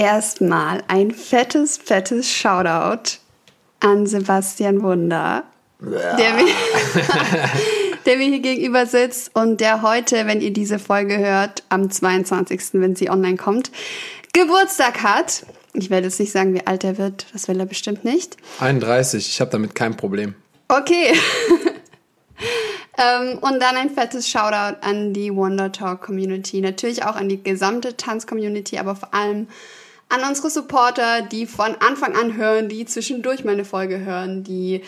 erstmal ein fettes, fettes Shoutout an Sebastian Wunder, der mir, der mir hier gegenüber sitzt und der heute, wenn ihr diese Folge hört, am 22., wenn sie online kommt, Geburtstag hat. Ich werde jetzt nicht sagen, wie alt er wird, das will er bestimmt nicht. 31, ich habe damit kein Problem. Okay. ähm, und dann ein fettes Shoutout an die Wonder Talk Community. Natürlich auch an die gesamte Tanz-Community, aber vor allem an unsere Supporter, die von Anfang an hören, die zwischendurch meine Folge hören, die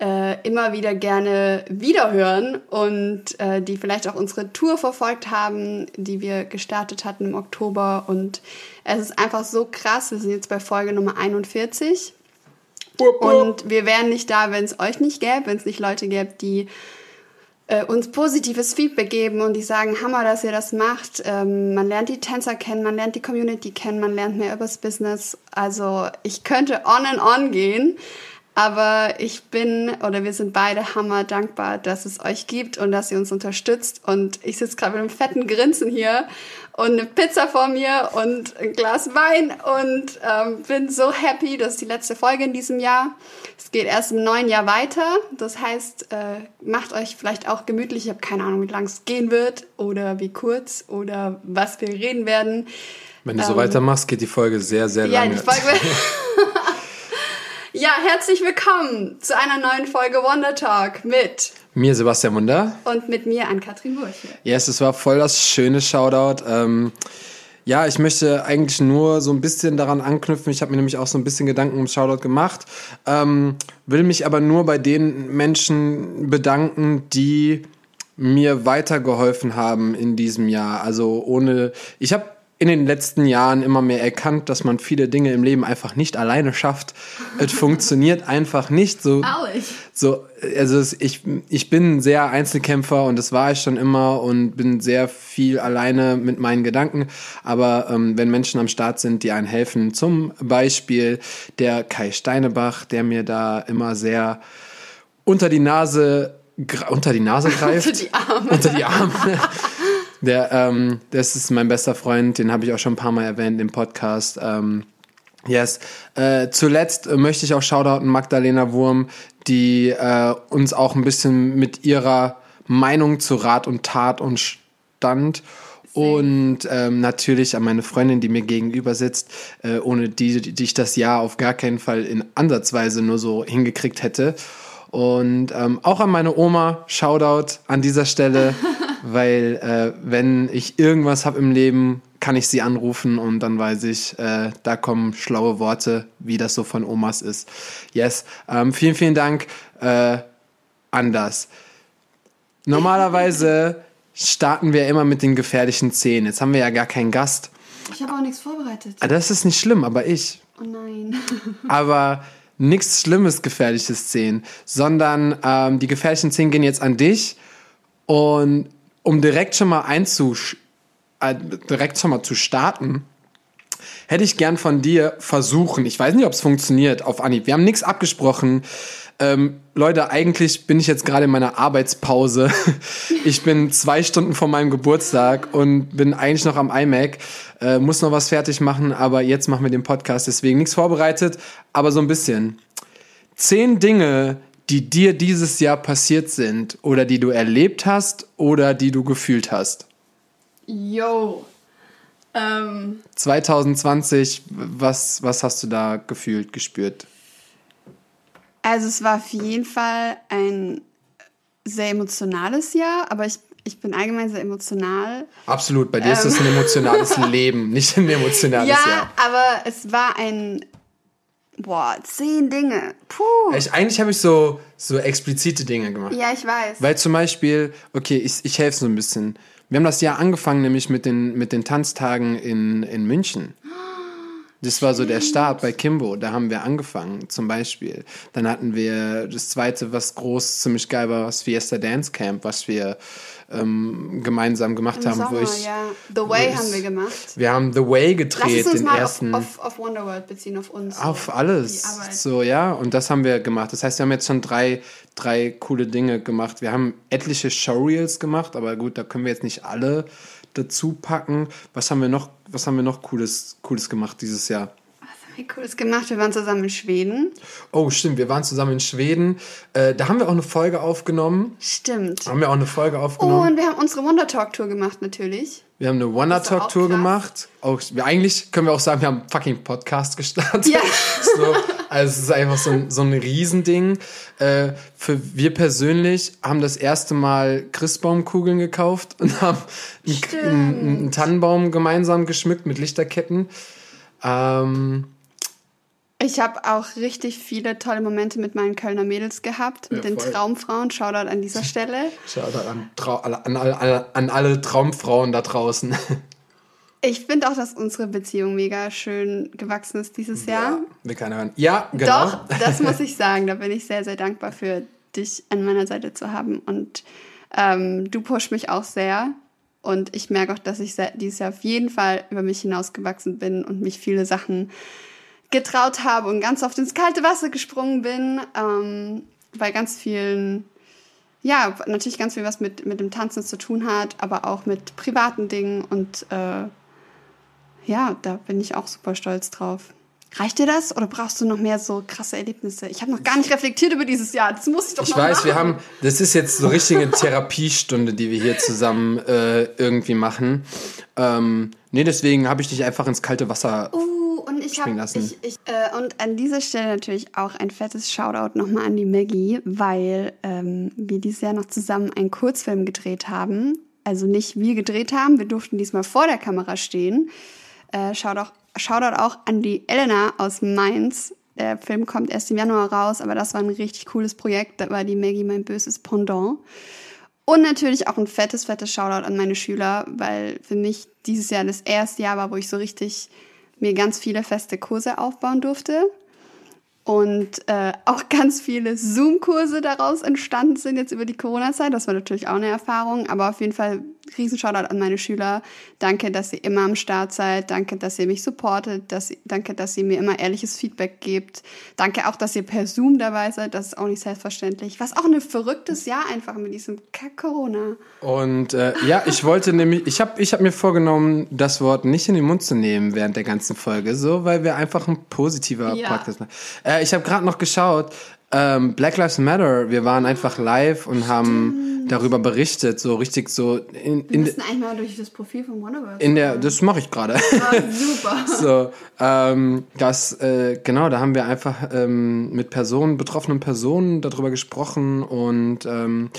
äh, immer wieder gerne wiederhören und äh, die vielleicht auch unsere Tour verfolgt haben, die wir gestartet hatten im Oktober. Und es ist einfach so krass. Wir sind jetzt bei Folge Nummer 41. Und wir wären nicht da, wenn es euch nicht gäbe, wenn es nicht Leute gäbe, die äh, uns positives Feedback geben und die sagen, Hammer, dass ihr das macht. Ähm, man lernt die Tänzer kennen, man lernt die Community kennen, man lernt mehr übers Business. Also ich könnte on and on gehen. Aber ich bin oder wir sind beide hammer dankbar, dass es euch gibt und dass ihr uns unterstützt. Und ich sitze gerade mit einem fetten Grinsen hier und eine Pizza vor mir und ein Glas Wein und ähm, bin so happy. Das ist die letzte Folge in diesem Jahr. Es geht erst im neuen Jahr weiter. Das heißt, äh, macht euch vielleicht auch gemütlich. Ich habe keine Ahnung, wie lang es gehen wird oder wie kurz oder was wir reden werden. Wenn du ähm, so weitermachst, geht die Folge sehr, sehr lange. Ja, die Folge. Ja, herzlich willkommen zu einer neuen Folge Wonder Talk mit mir Sebastian Wunder und mit mir an Katrin Burche. Yes, es war voll das schöne Shoutout. Ähm, ja, ich möchte eigentlich nur so ein bisschen daran anknüpfen. Ich habe mir nämlich auch so ein bisschen Gedanken ums Shoutout gemacht. Ähm, will mich aber nur bei den Menschen bedanken, die mir weitergeholfen haben in diesem Jahr. Also ohne, ich habe in den letzten Jahren immer mehr erkannt, dass man viele Dinge im Leben einfach nicht alleine schafft. es funktioniert einfach nicht so. So, also ich, ich bin sehr Einzelkämpfer und das war ich schon immer und bin sehr viel alleine mit meinen Gedanken. Aber ähm, wenn Menschen am Start sind, die einen helfen, zum Beispiel der Kai Steinebach, der mir da immer sehr unter die Nase unter die Nase greift. unter die Arme. Unter die Arme. Der, ähm, das ist mein bester Freund, den habe ich auch schon ein paar Mal erwähnt im Podcast. Ähm, yes. Äh, zuletzt möchte ich auch shoutouten Magdalena Wurm, die äh, uns auch ein bisschen mit ihrer Meinung zu Rat und Tat und Stand und ähm, natürlich an meine Freundin, die mir gegenüber sitzt, äh, ohne die, die ich das Jahr auf gar keinen Fall in Ansatzweise nur so hingekriegt hätte. Und ähm, auch an meine Oma, Shoutout an dieser Stelle. weil äh, wenn ich irgendwas habe im Leben, kann ich sie anrufen und dann weiß ich, äh, da kommen schlaue Worte, wie das so von Omas ist. Yes, ähm, vielen, vielen Dank äh, an das. Normalerweise starten wir immer mit den gefährlichen Szenen. Jetzt haben wir ja gar keinen Gast. Ich habe auch nichts vorbereitet. Ah, das ist nicht schlimm, aber ich. Oh nein. aber nichts Schlimmes, gefährliche Szenen, sondern ähm, die gefährlichen Szenen gehen jetzt an dich und um direkt schon mal einzusch äh, direkt schon mal zu starten, hätte ich gern von dir versuchen. Ich weiß nicht, ob es funktioniert auf Anhieb. Wir haben nichts abgesprochen. Ähm, Leute, eigentlich bin ich jetzt gerade in meiner Arbeitspause. Ich bin zwei Stunden vor meinem Geburtstag und bin eigentlich noch am iMac, äh, muss noch was fertig machen, aber jetzt machen wir den Podcast, deswegen nichts vorbereitet, aber so ein bisschen. Zehn Dinge, die dir dieses Jahr passiert sind oder die du erlebt hast oder die du gefühlt hast? Yo. Ähm. 2020, was, was hast du da gefühlt, gespürt? Also es war auf jeden Fall ein sehr emotionales Jahr, aber ich, ich bin allgemein sehr emotional. Absolut, bei dir ähm. ist es ein emotionales Leben, nicht ein emotionales ja, Jahr. Ja, aber es war ein Boah, zehn Dinge. Puh. Ich, eigentlich habe ich so, so explizite Dinge gemacht. Ja, ich weiß. Weil zum Beispiel, okay, ich, ich helfe so ein bisschen. Wir haben das Jahr angefangen, nämlich mit den, mit den Tanztagen in, in München. Das war so der Start bei Kimbo. Da haben wir angefangen, zum Beispiel. Dann hatten wir das zweite, was groß, ziemlich geil war, das Fiesta Dance Camp, was wir ähm, gemeinsam gemacht Im haben. Sommer, wo ich, ja. The Way haben wir gemacht. Wir haben The Way gedreht, Lass uns den mal ersten. Auf, auf, auf Wonderworld beziehen, auf uns. Auf alles. So, ja. Und das haben wir gemacht. Das heißt, wir haben jetzt schon drei, drei coole Dinge gemacht. Wir haben etliche Showreels gemacht, aber gut, da können wir jetzt nicht alle dazu packen. Was haben wir noch was haben wir noch Cooles, Cooles gemacht dieses Jahr? Wie cooles gemacht. Wir waren zusammen in Schweden. Oh, stimmt, wir waren zusammen in Schweden. Äh, da haben wir auch eine Folge aufgenommen. Stimmt. Haben wir auch eine Folge Oh, aufgenommen. und wir haben unsere Wonder Talk Tour gemacht, natürlich. Wir haben eine Wonder Talk Tour krass. gemacht. Auch, wir, eigentlich können wir auch sagen, wir haben einen fucking Podcast gestartet. Ja. So, also es ist einfach so ein, so ein Riesending. Äh, für wir persönlich haben das erste Mal Christbaumkugeln gekauft und haben einen, einen, einen Tannenbaum gemeinsam geschmückt mit Lichterketten. Ähm, Ich habe auch richtig viele tolle Momente mit meinen Kölner Mädels gehabt, mit Ja, den. Traumfrauen. Shoutout an dieser Stelle. Shoutout an, Trau an, an, an alle Traumfrauen da draußen. Ich finde auch, dass unsere Beziehung mega schön gewachsen ist dieses Jahr. Will keiner hören. Ja, genau. Doch, das muss ich sagen. Da bin ich sehr, sehr dankbar für, dich an meiner Seite zu haben. Und ähm, du pushst mich auch sehr. Und ich merke auch, dass ich se- dieses Jahr auf jeden Fall über mich hinausgewachsen bin und mich viele Sachen getraut habe und ganz oft ins kalte Wasser gesprungen bin. Ähm, bei ganz vielen, ja, natürlich ganz viel, was mit, mit dem Tanzen zu tun hat, aber auch mit privaten Dingen. Und äh, ja, da bin ich auch super stolz drauf. Reicht dir das oder brauchst du noch mehr so krasse Erlebnisse? Ich habe noch gar nicht reflektiert über dieses Jahr. Das muss ich doch Ich noch weiß, machen. wir haben, das ist jetzt so richtige Therapiestunde, die wir hier zusammen äh, irgendwie machen. Ähm, nee, deswegen habe ich dich einfach ins kalte Wasser. Uh, und ich springen habe lassen. ich, ich, äh, und an dieser Stelle natürlich auch ein fettes Shoutout nochmal an die Maggie, weil ähm, wir dieses Jahr noch zusammen einen Kurzfilm gedreht haben. Also nicht wir gedreht haben, wir durften diesmal vor der Kamera stehen. Äh, Shoutout, Shoutout auch an die Elena aus Mainz. Der Film kommt erst im Januar raus, aber das war ein richtig cooles Projekt. Da war die Maggie mein böses Pendant. Und natürlich auch ein fettes, fettes Shoutout an meine Schüler, weil für mich dieses Jahr das erste Jahr war, wo ich so richtig mir ganz viele feste Kurse aufbauen durfte. Und äh, auch ganz viele Zoom-Kurse daraus entstanden sind jetzt über die Corona-Zeit. Das war natürlich auch eine Erfahrung. Aber auf jeden Fall riesen Shoutout an meine Schüler. Danke, dass ihr immer am Start seid. Danke, dass ihr mich supportet. Dass, danke, dass ihr mir immer ehrliches Feedback gebt. Danke auch, dass ihr per Zoom dabei seid. Das ist auch nicht selbstverständlich. Was auch ein verrücktes Jahr einfach mit diesem Kack-Corona. Und äh, ja, ich wollte nämlich, ich habe ich hab mir vorgenommen, das Wort nicht in den Mund zu nehmen während der ganzen Folge, so, weil wir einfach ein positiver Ja. Podcast machen. Äh, ich habe gerade noch geschaut, ähm, Black Lives Matter, wir waren einfach live und haben darüber berichtet, so richtig so in, Wir in, müssen eigentlich mal durch das Profil von Wonderworld. in der, das mache ich gerade. Super. So, ähm, das, äh, genau, da haben wir einfach ähm, mit Personen, betroffenen Personen darüber gesprochen und ähm,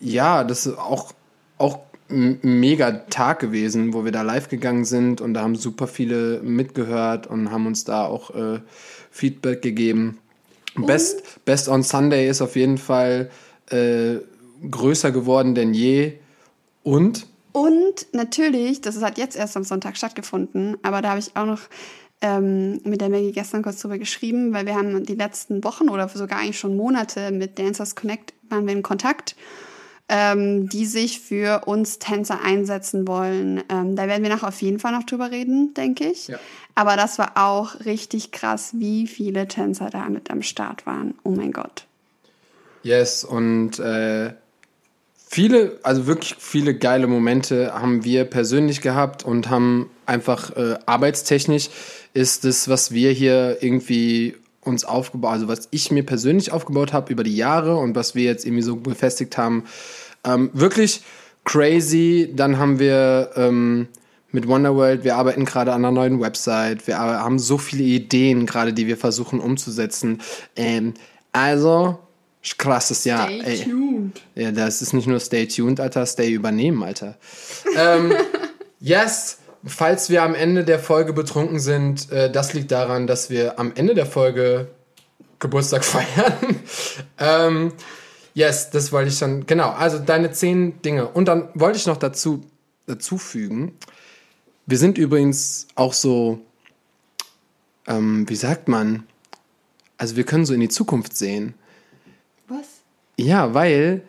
ja, das ist auch, auch ein mega Tag gewesen, wo wir da live gegangen sind und da haben super viele mitgehört und haben uns da auch äh, Feedback gegeben. Best, Best on Sunday ist auf jeden Fall äh, größer geworden denn je. Und? Und natürlich, das hat jetzt erst am Sonntag stattgefunden, aber da habe ich auch noch ähm, mit der Maggie gestern kurz drüber geschrieben, weil wir haben die letzten Wochen oder sogar eigentlich schon Monate mit Dancers Connect waren wir in Kontakt, ähm, die sich für uns Tänzer einsetzen wollen. Ähm, da werden wir nachher auf jeden Fall noch drüber reden, denke ich. Ja. Aber das war auch richtig krass, wie viele Tänzer da mit am Start waren. Oh mein Gott. Yes, und äh, viele, also wirklich viele geile Momente haben wir persönlich gehabt und haben einfach äh, arbeitstechnisch ist das, was wir hier irgendwie uns aufgebaut, also was ich mir persönlich aufgebaut habe über die Jahre und was wir jetzt irgendwie so befestigt haben, ähm, wirklich crazy. Dann haben wir ähm, mit Wonderworld, wir arbeiten gerade an einer neuen Website, wir haben so viele Ideen gerade, die wir versuchen umzusetzen. Ähm, also, krasses Jahr. ey. tuned. Ja, das ist nicht nur stay tuned, Alter, stay übernehmen, Alter. ähm, yes, falls wir am Ende der Folge betrunken sind, äh, das liegt daran, dass wir am Ende der Folge Geburtstag feiern. ähm, yes, das wollte ich schon. Genau, also deine zehn Dinge. Und dann wollte ich noch dazu, dazu fügen, wir sind übrigens auch so, ähm, wie sagt man, also wir können so in die Zukunft sehen. Was? Ja, weil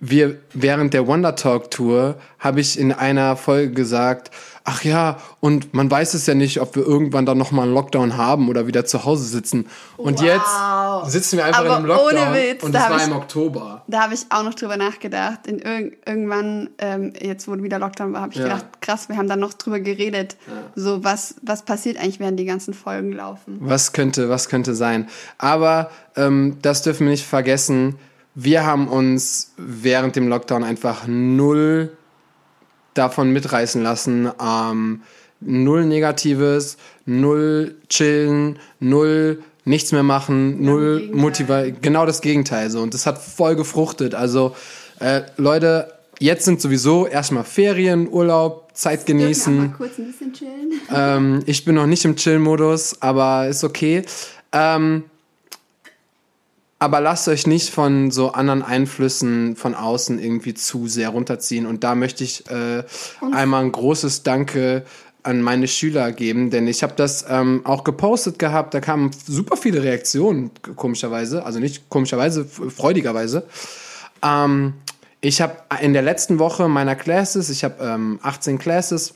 wir während der Wonder Talk Tour habe ich in einer Folge gesagt, ach ja, und man weiß es ja nicht, ob wir irgendwann dann nochmal einen Lockdown haben oder wieder zu Hause sitzen. Und wow. jetzt sitzen wir einfach Aber in einem Lockdown ohne Witz, und es war ich, im Oktober. Da habe ich auch noch drüber nachgedacht. In irg irgendwann, ähm, jetzt wo wieder Lockdown war, habe ich ja. gedacht, krass, wir haben dann noch drüber geredet. Ja. So, was, was passiert eigentlich, während die ganzen Folgen laufen? Was könnte, was könnte sein? Aber ähm, das dürfen wir nicht vergessen. Wir haben uns während dem Lockdown einfach null davon mitreißen lassen. Ähm, null Negatives, null chillen, null nichts mehr machen, ja, null motivieren. Genau das Gegenteil. So. Und das hat voll gefruchtet. Also, äh, Leute, jetzt sind sowieso erstmal Ferien, Urlaub, Zeit genießen. Mal kurz ein bisschen chillen. Ähm, ich bin noch nicht im Chill-Modus, aber ist okay. Ähm, aber lasst euch nicht von so anderen Einflüssen von außen irgendwie zu sehr runterziehen. Und da möchte ich äh, einmal ein großes Danke an meine Schüler geben, denn ich habe das ähm, auch gepostet gehabt. Da kamen super viele Reaktionen, komischerweise. Also nicht komischerweise, freudigerweise. Ähm, ich habe in der letzten Woche meiner Classes, ich habe ähm, 18 Classes,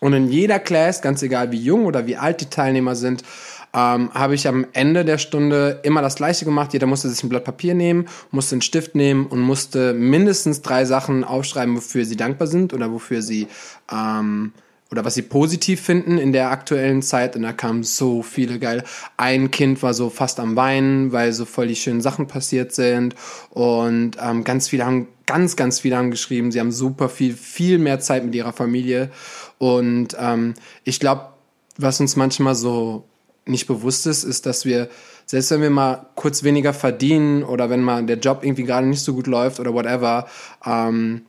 und in jeder Class, ganz egal wie jung oder wie alt die Teilnehmer sind, ähm, habe ich am Ende der Stunde immer das Gleiche gemacht. Jeder musste sich ein Blatt Papier nehmen, musste einen Stift nehmen und musste mindestens drei Sachen aufschreiben, wofür sie dankbar sind oder wofür sie ähm, oder was sie positiv finden in der aktuellen Zeit. Und da kamen so viele geil. Ein Kind war so fast am Weinen, weil so voll die schönen Sachen passiert sind. Und ähm, ganz viele haben, ganz, ganz viele haben geschrieben, sie haben super viel, viel mehr Zeit mit ihrer Familie. Und ähm, ich glaube, was uns manchmal so nicht bewusst ist, ist, dass wir, selbst wenn wir mal kurz weniger verdienen oder wenn mal der Job irgendwie gerade nicht so gut läuft oder whatever, ähm,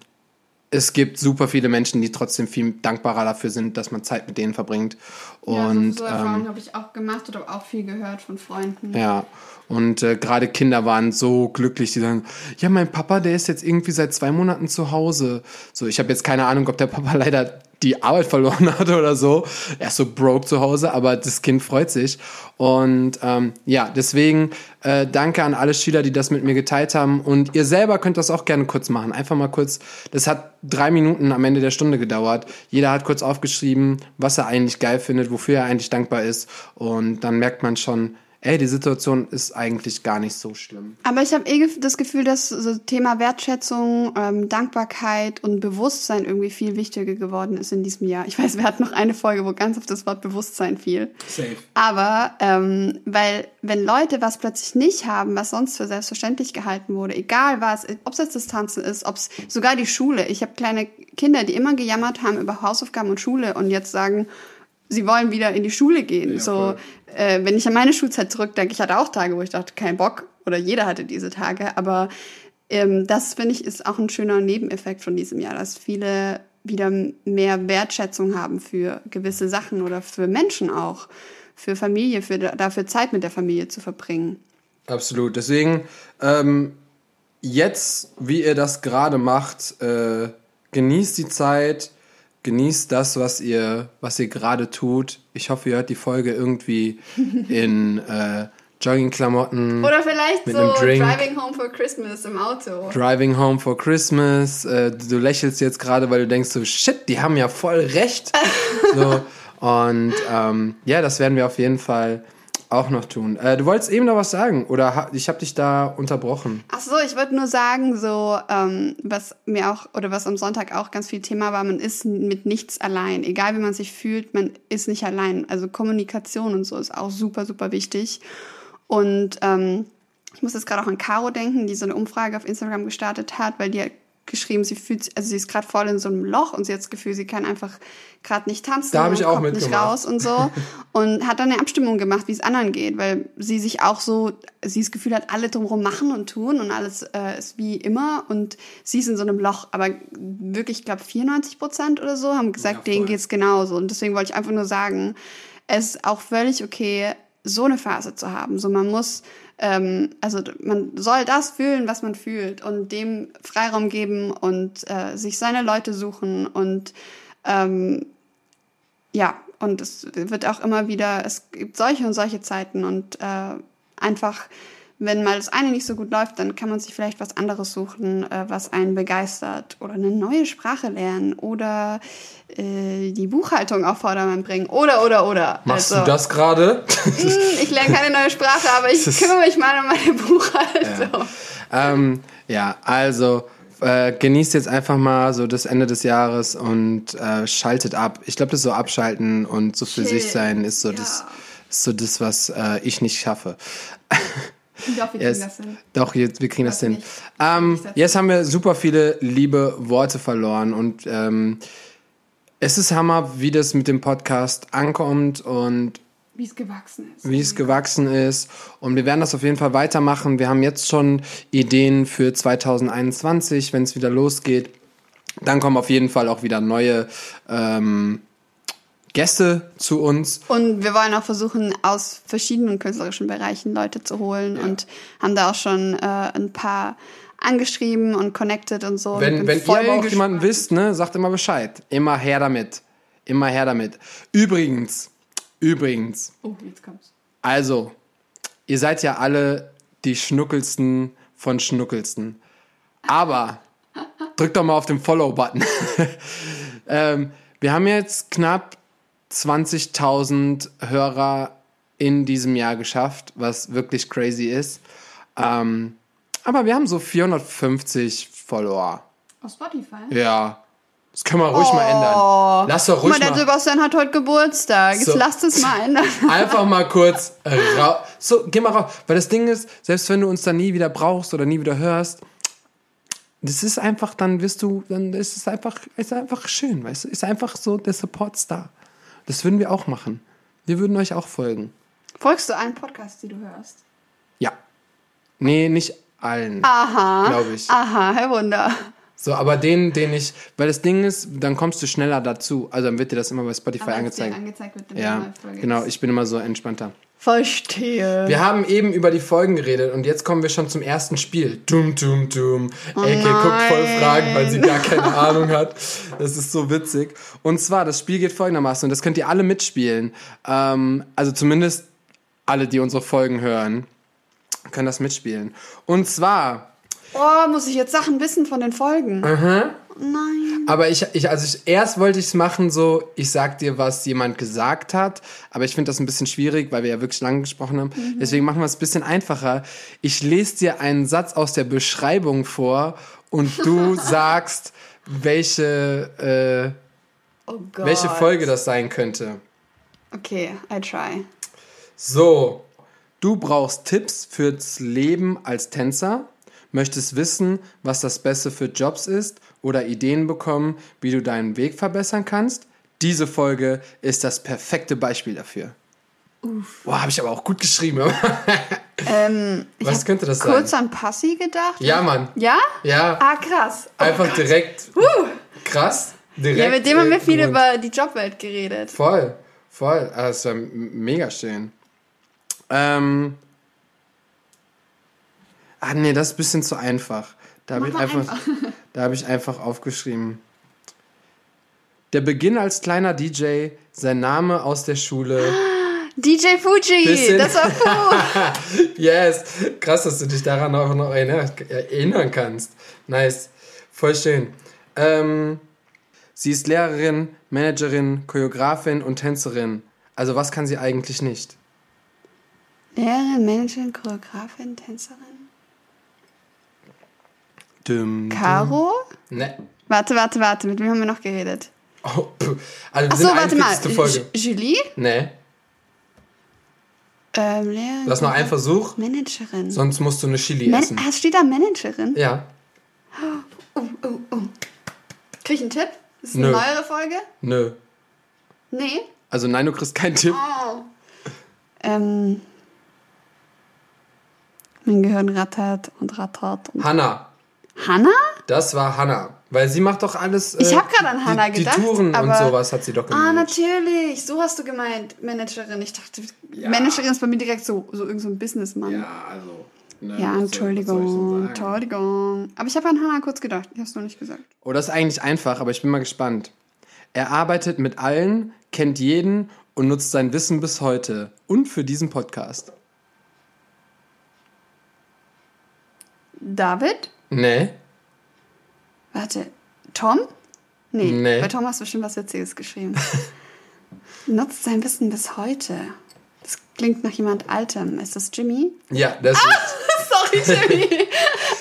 es gibt super viele Menschen, die trotzdem viel dankbarer dafür sind, dass man Zeit mit denen verbringt. Und, ja, also so Erfahrungen ähm, habe ich auch gemacht oder auch viel gehört von Freunden. Ja, und äh, gerade Kinder waren so glücklich, die sagen, ja, mein Papa, der ist jetzt irgendwie seit zwei Monaten zu Hause. So, ich habe jetzt keine Ahnung, ob der Papa leider die Arbeit verloren hatte oder so. Er ist so broke zu Hause, aber das Kind freut sich. Und ähm, ja, deswegen äh, danke an alle Schüler, die das mit mir geteilt haben. Und ihr selber könnt das auch gerne kurz machen. Einfach mal kurz. Das hat drei Minuten am Ende der Stunde gedauert. Jeder hat kurz aufgeschrieben, was er eigentlich geil findet, wofür er eigentlich dankbar ist. Und dann merkt man schon, ey, die Situation ist eigentlich gar nicht so schlimm. Aber ich habe eh das Gefühl, dass so Thema Wertschätzung, ähm, Dankbarkeit und Bewusstsein irgendwie viel wichtiger geworden ist in diesem Jahr. Ich weiß, wir hatten noch eine Folge, wo ganz auf das Wort Bewusstsein fiel. Safe. Aber ähm, weil wenn Leute was plötzlich nicht haben, was sonst für selbstverständlich gehalten wurde, egal was, ob es jetzt das Tanzen ist, ob es sogar die Schule. Ich habe kleine Kinder, die immer gejammert haben über Hausaufgaben und Schule und jetzt sagen, sie wollen wieder in die Schule gehen. Ja, so, äh, wenn ich an meine Schulzeit zurückdenke, ich hatte auch Tage, wo ich dachte, kein Bock. Oder jeder hatte diese Tage. Aber ähm, das, finde ich, ist auch ein schöner Nebeneffekt von diesem Jahr, dass viele wieder mehr Wertschätzung haben für gewisse Sachen oder für Menschen auch. Für Familie, für dafür Zeit mit der Familie zu verbringen. Absolut. Deswegen, ähm, jetzt, wie ihr das gerade macht, äh, genießt die Zeit, genießt das, was ihr, was ihr gerade tut. Ich hoffe, ihr hört die Folge irgendwie in äh, Joggingklamotten. Oder vielleicht mit so Driving Home for Christmas im Auto. Driving Home for Christmas. Äh, du lächelst jetzt gerade, weil du denkst so, shit, die haben ja voll recht. so, und ähm, ja, das werden wir auf jeden Fall auch noch tun. Äh, du wolltest eben noch was sagen oder ha ich habe dich da unterbrochen. Ach so, ich wollte nur sagen, so ähm, was mir auch oder was am Sonntag auch ganz viel Thema war, man ist mit nichts allein. Egal wie man sich fühlt, man ist nicht allein. Also Kommunikation und so ist auch super super wichtig. Und ähm, ich muss jetzt gerade auch an Caro denken, die so eine Umfrage auf Instagram gestartet hat, weil die geschrieben, sie fühlt, also sie ist gerade voll in so einem Loch und sie hat das Gefühl, sie kann einfach gerade nicht tanzen da und ich auch kommt nicht raus und so. Und hat dann eine Abstimmung gemacht, wie es anderen geht, weil sie sich auch so, sie das Gefühl hat, alle drumherum machen und tun und alles äh, ist wie immer und sie ist in so einem Loch, aber wirklich, ich glaube 94 Prozent oder so haben gesagt, ja, denen geht's genauso. Und deswegen wollte ich einfach nur sagen, es ist auch völlig okay, so eine Phase zu haben. So man muss ähm, also man soll das fühlen, was man fühlt und dem Freiraum geben und äh, sich seine Leute suchen und ähm, ja, und es wird auch immer wieder, es gibt solche und solche Zeiten und äh, einfach wenn mal das eine nicht so gut läuft, dann kann man sich vielleicht was anderes suchen, äh, was einen begeistert. Oder eine neue Sprache lernen. Oder äh, die Buchhaltung auf Vordermann bringen. Oder, oder, oder. Machst also, du das gerade? Hm, ich lerne keine neue Sprache, aber ich kümmere mich mal um meine Buchhaltung. Ja, ähm, ja also äh, genießt jetzt einfach mal so das Ende des Jahres und äh, schaltet ab. Ich glaube, das so abschalten und so für Chill. sich sein ist so ja. das ist so das, was äh, ich nicht schaffe. Doch, wir kriegen yes. das hin. Doch, jetzt, wir kriegen das, das hin. Ähm, jetzt haben wir super viele liebe Worte verloren und ähm, es ist Hammer, wie das mit dem Podcast ankommt und wie es gewachsen ist. Wie es gewachsen ist. Und wir werden das auf jeden Fall weitermachen. Wir haben jetzt schon Ideen für 2021, wenn es wieder losgeht. Dann kommen auf jeden Fall auch wieder neue ähm, Gäste zu uns. Und wir wollen auch versuchen, aus verschiedenen künstlerischen Bereichen Leute zu holen ja. und haben da auch schon äh, ein paar angeschrieben und connected und so. Wenn, wenn ihr aber auch jemanden wisst, ne, sagt immer Bescheid. Immer her damit. Immer her damit. Übrigens, übrigens. Oh, jetzt kommt's. Also, ihr seid ja alle die Schnuckelsten von Schnuckelsten. Aber drückt doch mal auf den Follow-Button. ähm, wir haben jetzt knapp 20.000 Hörer in diesem Jahr geschafft, was wirklich crazy ist. Ähm, aber wir haben so 450 Follower. Auf Spotify? Ja. Das können wir ruhig oh. mal ändern. Lass doch ruhig mal. der Sebastian hat heute Geburtstag. So. Jetzt lasst es mal ändern. Einfach mal kurz raus. So, geh mal raus. Weil das Ding ist, selbst wenn du uns dann nie wieder brauchst oder nie wieder hörst, das ist einfach, dann wirst du, dann ist es einfach, ist einfach schön, weißt du? Ist einfach so der Support-Star. Das würden wir auch machen. Wir würden euch auch folgen. Folgst du allen Podcasts, die du hörst? Ja. Nee, nicht allen. Aha. Glaube ich. Aha, Herr Wunder. So, aber den, den ich, weil das Ding ist, dann kommst du schneller dazu. Also dann wird dir das immer bei Spotify angezeigt. angezeigt wird, ja, genau. Ich bin immer so entspannter. Verstehe. Wir haben eben über die Folgen geredet und jetzt kommen wir schon zum ersten Spiel. Dum, dum, dum. Oh Eke guckt voll Fragen, weil sie gar keine Ahnung hat. Das ist so witzig. Und zwar, das Spiel geht folgendermaßen und das könnt ihr alle mitspielen. Ähm, also zumindest alle, die unsere Folgen hören, können das mitspielen. Und zwar Oh, muss ich jetzt Sachen wissen von den Folgen? Aha. Nein. Aber ich, ich also ich, erst wollte ich es machen, so, ich sag dir, was jemand gesagt hat. Aber ich finde das ein bisschen schwierig, weil wir ja wirklich lange gesprochen haben. Mhm. Deswegen machen wir es ein bisschen einfacher. Ich lese dir einen Satz aus der Beschreibung vor und du sagst, welche, äh, oh welche Folge das sein könnte. Okay, I try. So, du brauchst Tipps fürs Leben als Tänzer möchtest wissen, was das Beste für Jobs ist oder Ideen bekommen, wie du deinen Weg verbessern kannst? Diese Folge ist das perfekte Beispiel dafür. Uff. Boah, habe ich aber auch gut geschrieben. ähm, was könnte das sein? Kurz an Passi gedacht. Ja, Mann. Ja? Ja. Ah, krass. Oh Einfach Gott. direkt. Uh. Krass. Direkt, ja, mit dem haben wir viel über die Jobwelt geredet. Voll, voll. Ah, das war mega schön. Ähm, Ah, nee, das ist ein bisschen zu einfach. Da habe ich, einfach, einfach. hab ich einfach aufgeschrieben. Der Beginn als kleiner DJ, sein Name aus der Schule. DJ Fuji, bisschen. das war cool. yes, krass, dass du dich daran auch noch erinnern kannst. Nice, voll schön. Ähm, sie ist Lehrerin, Managerin, Choreografin und Tänzerin. Also was kann sie eigentlich nicht? Lehrerin, Managerin, Choreografin, Tänzerin? Dum, Caro? Ne. Warte, warte, warte. Mit wem haben wir noch geredet? Oh, also Ach so, warte mal. Folge. Julie? Ne. Ähm, Lea, Lass noch einen Versuch. Managerin. Sonst musst du eine Chili Man essen. Hast steht da Managerin? Ja. Oh, oh, oh. Krieg ich einen Tipp? Ist es eine neuere Folge? Nö. Nee? Also nein, du kriegst keinen Tipp. Oh. Ähm. Mein Gehirn rattert und rattert. Und Hanna. Hanna? Das war Hanna. Weil sie macht doch alles. Äh, ich habe gerade an Hanna gedacht. Die Touren und sowas hat sie doch gemacht. Ah, natürlich. So hast du gemeint, Managerin. Ich dachte, ja. Managerin ist bei mir direkt so, so irgendein so Businessmann. Ja, also. Ne, ja, Entschuldigung, Entschuldigung. Aber ich habe an Hanna kurz gedacht. Ich hast du nicht gesagt. Oh, das ist eigentlich einfach, aber ich bin mal gespannt. Er arbeitet mit allen, kennt jeden und nutzt sein Wissen bis heute. Und für diesen Podcast. David? Nee. Warte, Tom? Nee, Nee. bei Tom hast du bestimmt was Witziges geschrieben. Nutzt sein Wissen bis heute. Das klingt nach jemand Altem. Ist das Jimmy? Ja, das, Sorry, Jimmy.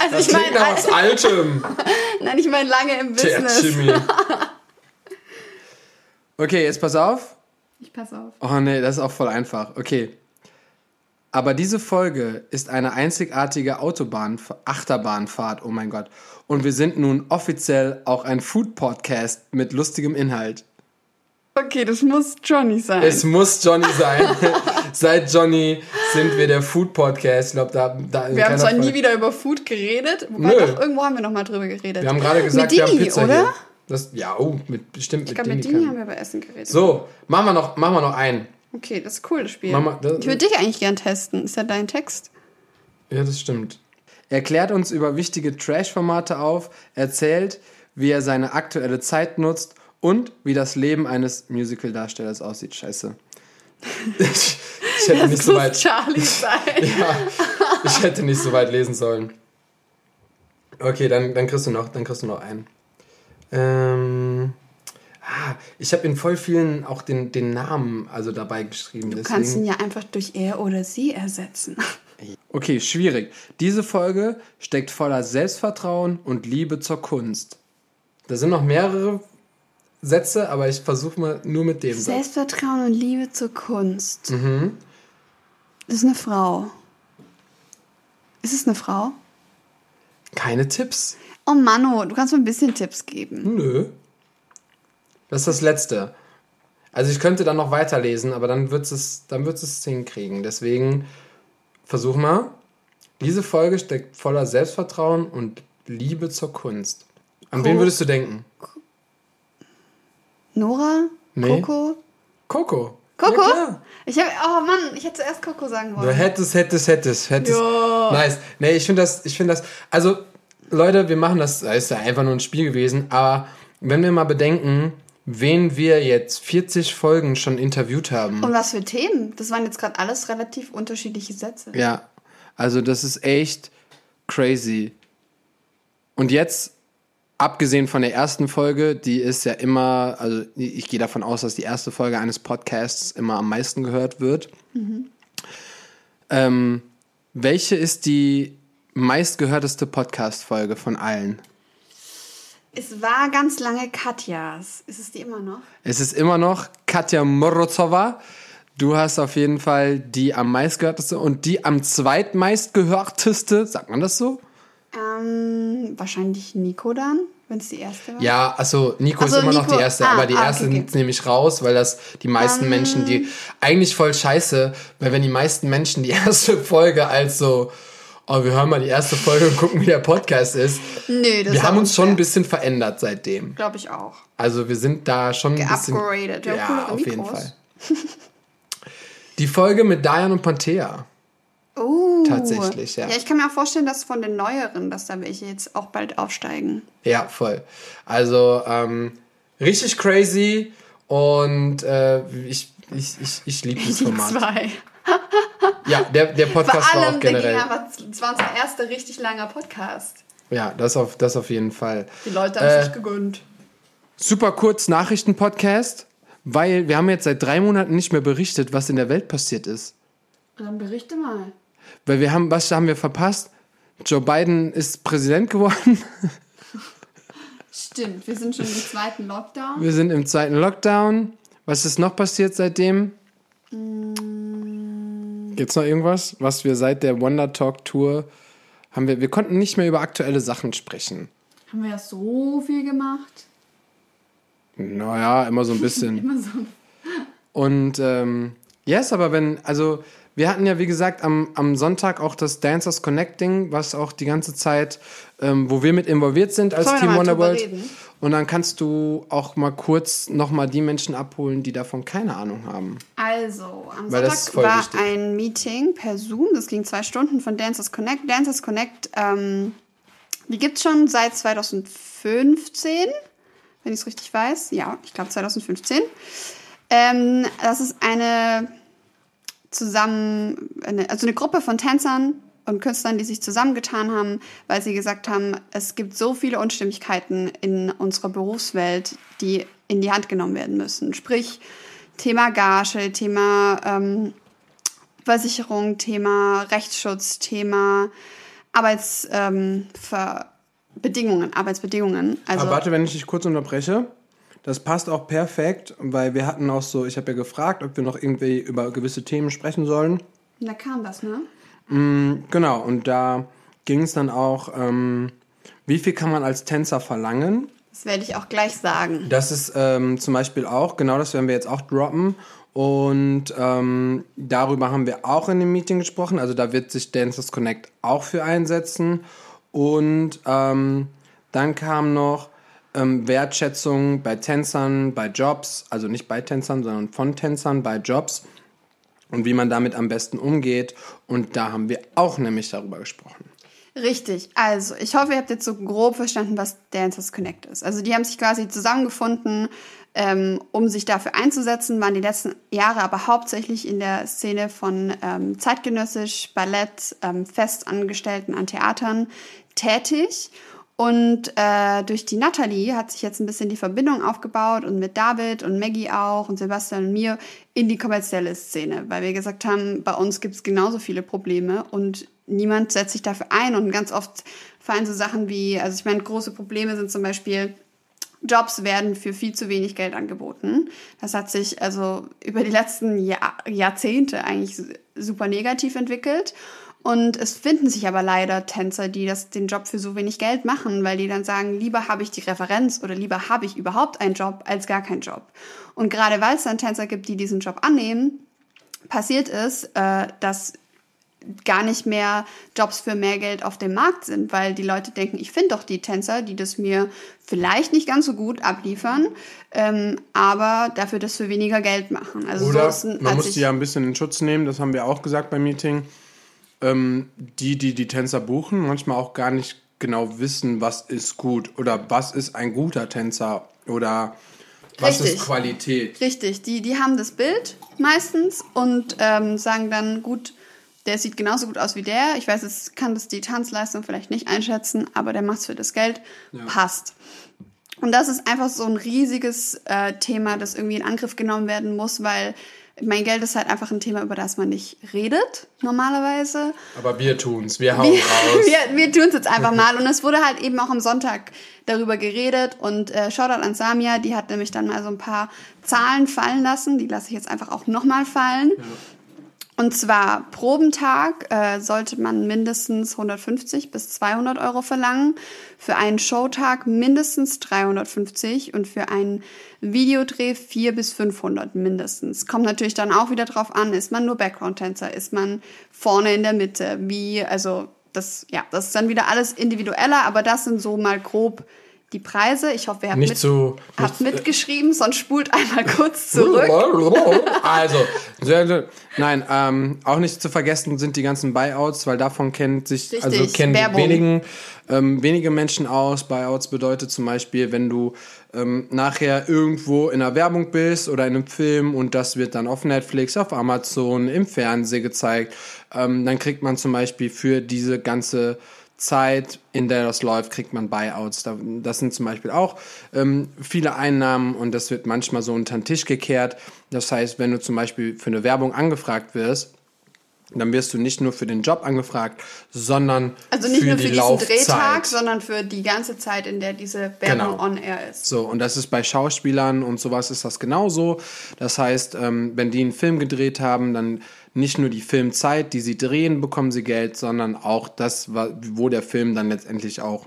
Also das ich klingt nach meine, was Altem. nein, ich meine lange im Der Business. Jimmy. Okay, jetzt pass auf. Ich pass auf. Oh nee, das ist auch voll einfach. Okay. Aber diese Folge ist eine einzigartige Autobahn, Achterbahnfahrt, oh mein Gott. Und wir sind nun offiziell auch ein Food-Podcast mit lustigem Inhalt. Okay, das muss Johnny sein. Es muss Johnny sein. Seit Johnny sind wir der Food-Podcast. Ich glaube, da, da wir haben zwar nie Folge- wieder über Food geredet, wobei Nö. doch irgendwo haben wir noch mal drüber geredet. Wir haben gerade gesagt, Mit wir haben Dini, Pizza oder? hier. Das, ja, oh, mit, bestimmt Ich mit glaube, mit Dini. Dini haben wir über Essen geredet. So, machen wir noch, machen wir noch einen. Okay, das ist cool, das Spiel. Mama, das- ich würde dich eigentlich gern testen. Ist ja dein Text? Ja, das stimmt. Er klärt uns über wichtige Trash-Formate auf, erzählt, wie er seine aktuelle Zeit nutzt und wie das Leben eines Musical-Darstellers aussieht. Scheiße. Ich, ich hätte nicht Das so muss weit. Charlie sein. Ja, ich hätte nicht so weit lesen sollen. Okay, dann, dann kriegst du noch, dann kriegst du noch einen. Ähm, ah, ich habe in voll vielen auch den, den Namen also dabei geschrieben. Du kannst ihn ja einfach durch er oder sie ersetzen. Okay, schwierig. Diese Folge steckt voller Selbstvertrauen und Liebe zur Kunst. Da sind noch mehrere Sätze, aber ich versuche mal nur mit dem. Selbstvertrauen und Liebe zur Kunst. Mhm. Das ist eine Frau. Ist es eine Frau? Keine Tipps. Oh Mano, du kannst mir ein bisschen Tipps geben. Nö. Das ist das Letzte. Also ich könnte dann noch weiterlesen, aber dann wird es, dann wird es hinkriegen. Deswegen versuch mal. Diese Folge steckt voller Selbstvertrauen und Liebe zur Kunst. An wen Cool. würdest du denken? Nora? Nee. Coco? Coco. Coco? Ja, ich habe, oh Mann, ich hätte zuerst Coco sagen Du wollen. hättest, hättest, hättest, hättest. Ja. Nice. Nee, ich finde das, ich finde das, also, Leute, wir machen das, das ist ja einfach nur ein Spiel gewesen, aber wenn wir mal bedenken, wen wir jetzt 40 Folgen schon interviewt haben. Und was für Themen? Das waren jetzt gerade alles relativ unterschiedliche Sätze. Ja, also das ist echt crazy. Und jetzt, abgesehen von der ersten Folge, die ist ja immer, also ich gehe davon aus, dass die erste Folge eines Podcasts immer am meisten gehört wird. Ähm, welche ist die meistgehörteste Podcast-Folge von allen? Es war ganz lange Katjas. Ist es die immer noch? Es ist immer noch Katja Morozova. Du hast auf jeden Fall die am meistgehörteste und die am zweitmeistgehörteste, sagt man das so? Ähm, wahrscheinlich Nico dann, wenn es die erste war. Ja, also Nico Ach so, ist immer noch Nico. die erste, Ah, aber die ah, erste okay, okay. nimmt nämlich raus, weil das die meisten Menschen, die eigentlich voll scheiße, weil wenn die meisten Menschen die erste Folge als so, oh, wir hören mal die erste Folge und gucken, wie der Podcast ist. Nö, das wir haben uns schon ein bisschen verändert seitdem. Glaube ich auch. Also wir sind da schon ein bisschen. Geupgradet. Ja, coolere auf jeden. Fall. Die Folge mit Diane und Panthea. Oh. Tatsächlich, ja. Ja, ich kann mir auch vorstellen, dass von den neueren, dass da welche jetzt auch bald aufsteigen. Ja, voll. Also ähm, richtig crazy und äh, ich, ich, ich, ich liebe das Die Format. zwei. Ja, der, der Vor Podcast war auch allem, der ging generell. es war unser erster richtig langer Podcast. Ja, das auf, das auf jeden Fall. Die Leute haben Äh, sich gegönnt. Super kurz Nachrichten-Podcast, weil wir haben jetzt seit drei Monaten nicht mehr berichtet, was in der Welt passiert ist. Dann berichte mal. Weil wir haben, was haben wir verpasst? Joe Biden ist Präsident geworden. Stimmt, wir sind schon im zweiten Lockdown. Wir sind im zweiten Lockdown. Was ist noch passiert seitdem? Gibt's noch irgendwas, was wir seit der Wonder Talk Tour haben wir? Wir konnten nicht mehr über aktuelle Sachen sprechen. Haben wir ja so viel gemacht? Naja, immer so ein bisschen. Immer so. Und ähm, yes, aber wenn, also wir hatten ja wie gesagt am, am Sonntag auch das Dancers Connecting, was auch die ganze Zeit, ähm, wo wir mit involviert sind als Team Wonderworld. Und dann kannst du auch mal kurz nochmal die Menschen abholen, die davon keine Ahnung haben. Also, am Weil Sonntag war wichtig. ein Meeting per Zoom. Das ging zwei Stunden von Dancers Connect. Dancers Connect, ähm, die gibt es schon seit 2015, wenn ich es richtig weiß. Ja, ich glaube 2015. Ähm, das ist eine zusammen, eine, also eine Gruppe von Tänzern und Künstlern, die sich zusammengetan haben, weil sie gesagt haben, es gibt so viele Unstimmigkeiten in unserer Berufswelt, die in die Hand genommen werden müssen. Sprich, Thema Gage, Thema ähm, Versicherung, Thema Rechtsschutz, Thema Arbeitsbedingungen, ähm, Arbeitsbedingungen. Also Aber warte, wenn ich dich kurz unterbreche. Das passt auch perfekt, weil wir hatten auch so, ich habe ja gefragt, ob wir noch irgendwie über gewisse Themen sprechen sollen. Da kam das, ne? Mm, genau, und da ging es dann auch, ähm, wie viel kann man als Tänzer verlangen? Das werde ich auch gleich sagen. Das ist ähm, zum Beispiel auch, genau das werden wir jetzt auch droppen. Und ähm, darüber haben wir auch in dem Meeting gesprochen. Also da wird sich Dancers Connect auch für einsetzen. Und ähm, dann kam noch ähm, Wertschätzung bei Tänzern, bei Jobs, also nicht bei Tänzern, sondern von Tänzern bei Jobs und wie man damit am besten umgeht. Und da haben wir auch nämlich darüber gesprochen. Richtig. Also, ich hoffe, ihr habt jetzt so grob verstanden, was Dancers Connect ist. Also, die haben sich quasi zusammengefunden, ähm, um sich dafür einzusetzen, waren die letzten Jahre aber hauptsächlich in der Szene von ähm, zeitgenössisch, Ballett, ähm, Festangestellten an Theatern tätig. Und äh, durch die Natalie hat sich jetzt ein bisschen die Verbindung aufgebaut und mit David und Maggie auch und Sebastian und mir in die kommerzielle Szene, weil wir gesagt haben, bei uns gibt es genauso viele Probleme und niemand setzt sich dafür ein und ganz oft fallen so Sachen wie, also ich meine, große Probleme sind zum Beispiel, Jobs werden für viel zu wenig Geld angeboten. Das hat sich also über die letzten Jahr, Jahrzehnte eigentlich super negativ entwickelt. Und es finden sich aber leider Tänzer, die das, den Job für so wenig Geld machen, weil die dann sagen, lieber habe ich die Referenz oder lieber habe ich überhaupt einen Job als gar keinen Job. Und gerade weil es dann Tänzer gibt, die diesen Job annehmen, passiert es, äh, dass gar nicht mehr Jobs für mehr Geld auf dem Markt sind, weil die Leute denken, ich finde doch die Tänzer, die das mir vielleicht nicht ganz so gut abliefern, ähm, aber dafür das für weniger Geld machen. Also Oder so ist, man muss die ja ein bisschen in Schutz nehmen, das haben wir auch gesagt beim Meeting ähm, die, die die Tänzer buchen, manchmal auch gar nicht genau wissen, was ist gut oder was ist ein guter Tänzer oder was Richtig. ist Qualität. Richtig, die, die haben das Bild meistens und ähm, sagen dann, gut, der sieht genauso gut aus wie der. Ich weiß, es kann das die Tanzleistung vielleicht nicht einschätzen, aber der macht es für das Geld, ja. passt. Und das ist einfach so ein riesiges äh, Thema, das irgendwie in Angriff genommen werden muss, weil mein Geld ist halt einfach ein Thema, über das man nicht redet, normalerweise. Aber wir tun's, wir hauen wir, raus. wir, wir tun's jetzt einfach mal. Und es wurde halt eben auch am Sonntag darüber geredet. Und äh, Shoutout an Samia, die hat nämlich dann mal so ein paar Zahlen fallen lassen. Die lasse ich jetzt einfach auch nochmal fallen. Ja. Und zwar Probentag äh, sollte man mindestens 150 bis 200 Euro verlangen, für einen Showtag mindestens 350 und für einen Videodreh 4 bis 500 mindestens. Kommt natürlich dann auch wieder drauf an, ist man nur Background-Tänzer, ist man vorne in der Mitte, wie, also das, ja, das ist dann wieder alles individueller, aber das sind so mal grob die Preise. Ich hoffe, ihr habt, nicht mit, zu, habt nicht, mitgeschrieben, sonst spult einmal kurz zurück. also, nein, ähm, auch nicht zu vergessen sind die ganzen Buyouts, weil davon kennt sich, Richtig, also kennen wenigen, ähm, wenige Menschen aus. Buyouts bedeutet zum Beispiel, wenn du ähm, nachher irgendwo in einer Werbung bist oder in einem Film und das wird dann auf Netflix, auf Amazon, im Fernsehen gezeigt, ähm, dann kriegt man zum Beispiel für diese ganze Zeit, in der das läuft, kriegt man Buyouts. Das sind zum Beispiel auch ähm, viele Einnahmen und das wird manchmal so unter den Tisch gekehrt. Das heißt, wenn du zum Beispiel für eine Werbung angefragt wirst, dann wirst du nicht nur für den Job angefragt, sondern also nicht für nur für die diesen Laufzeit. Drehtag, sondern für die ganze Zeit, in der diese Werbung genau. on air ist. So und das ist bei Schauspielern und sowas ist das genauso. Das heißt, ähm, wenn die einen Film gedreht haben, dann nicht nur die Filmzeit, die sie drehen, bekommen sie Geld, sondern auch das, wo der Film dann letztendlich auch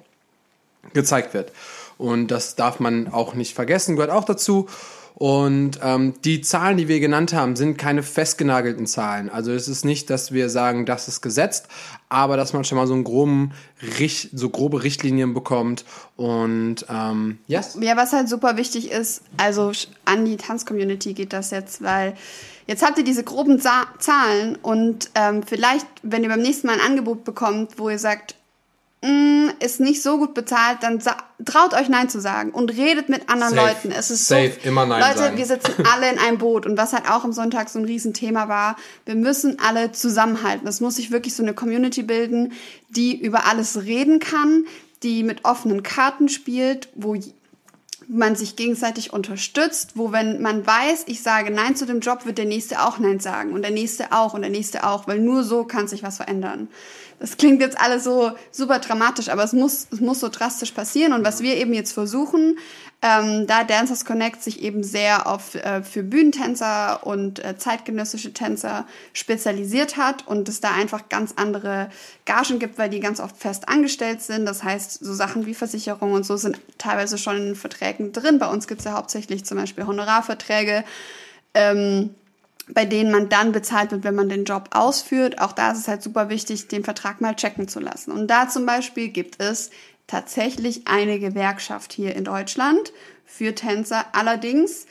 gezeigt wird. Und das darf man auch nicht vergessen, gehört auch dazu. Und ähm, die Zahlen, die wir genannt haben, sind keine festgenagelten Zahlen. Also es ist nicht, dass wir sagen, das ist gesetzt, aber dass man schon mal so, einen groben, so grobe Richtlinien bekommt. Und ähm, yes. Ja, was halt super wichtig ist, also an die Tanzcommunity geht das jetzt, weil Jetzt habt ihr diese groben Zahlen und ähm, vielleicht, wenn ihr beim nächsten Mal ein Angebot bekommt, wo ihr sagt, mm, ist nicht so gut bezahlt, dann traut euch Nein zu sagen und redet mit anderen Safe. Leuten. Es ist Safe. so, immer Nein Leute, sagen. wir sitzen alle in einem Boot und was halt auch am Sonntag so ein Riesenthema war, wir müssen alle zusammenhalten. Es muss sich wirklich so eine Community bilden, die über alles reden kann, die mit offenen Karten spielt, wo man sich gegenseitig unterstützt, wo wenn man weiß, ich sage Nein zu dem Job, wird der nächste auch Nein sagen und der nächste auch und der nächste auch, weil nur so kann sich was verändern. Das klingt jetzt alles so super dramatisch, aber es muss, es muss so drastisch passieren und was wir eben jetzt versuchen, ähm, da Dancers Connect sich eben sehr auf äh, für Bühnentänzer und äh, zeitgenössische Tänzer spezialisiert hat und es da einfach ganz andere Gagen gibt, weil die ganz oft fest angestellt sind. Das heißt, so Sachen wie Versicherung und so sind teilweise schon in Verträgen drin. Bei uns gibt es ja hauptsächlich zum Beispiel Honorarverträge. Ähm, bei denen man dann bezahlt wird, wenn man den Job ausführt. Auch da ist es halt super wichtig, den Vertrag mal checken zu lassen. Und da zum Beispiel gibt es tatsächlich eine Gewerkschaft hier in Deutschland für Tänzer. Allerdings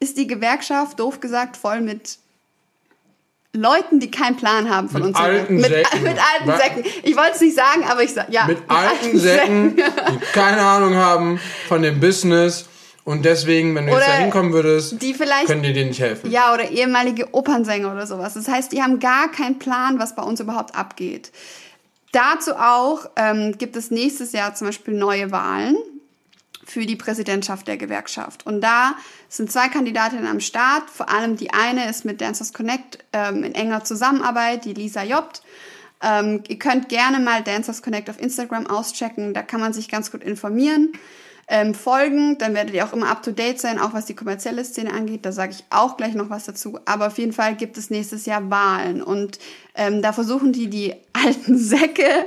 ist die Gewerkschaft, doof gesagt, voll mit Leuten, die keinen Plan haben von mit uns. Alten mit, Säcken. mit alten Was? Säcken. Ich wollte es nicht sagen, aber ich sage, ja. Mit, mit alten, alten Säcken, die keine Ahnung haben von dem Business. Und deswegen, wenn du oder jetzt da hinkommen würdest, die vielleicht, können die dir nicht helfen. Ja, oder ehemalige Opernsänger oder sowas. Das heißt, die haben gar keinen Plan, was bei uns überhaupt abgeht. Dazu auch ähm, gibt es nächstes Jahr zum Beispiel neue Wahlen für die Präsidentschaft der Gewerkschaft. Und da sind zwei Kandidatinnen am Start. Vor allem die eine ist mit Dancers Connect ähm, in enger Zusammenarbeit, die Lisa Jobt. Ähm, ihr könnt gerne mal Dancers Connect auf Instagram auschecken. Da kann man sich ganz gut informieren ähm, folgen. Dann werdet ihr auch immer up-to-date sein, auch was die kommerzielle Szene angeht. Da sage ich auch gleich noch was dazu. Aber auf jeden Fall gibt es nächstes Jahr Wahlen. Und ähm, da versuchen die, die alten Säcke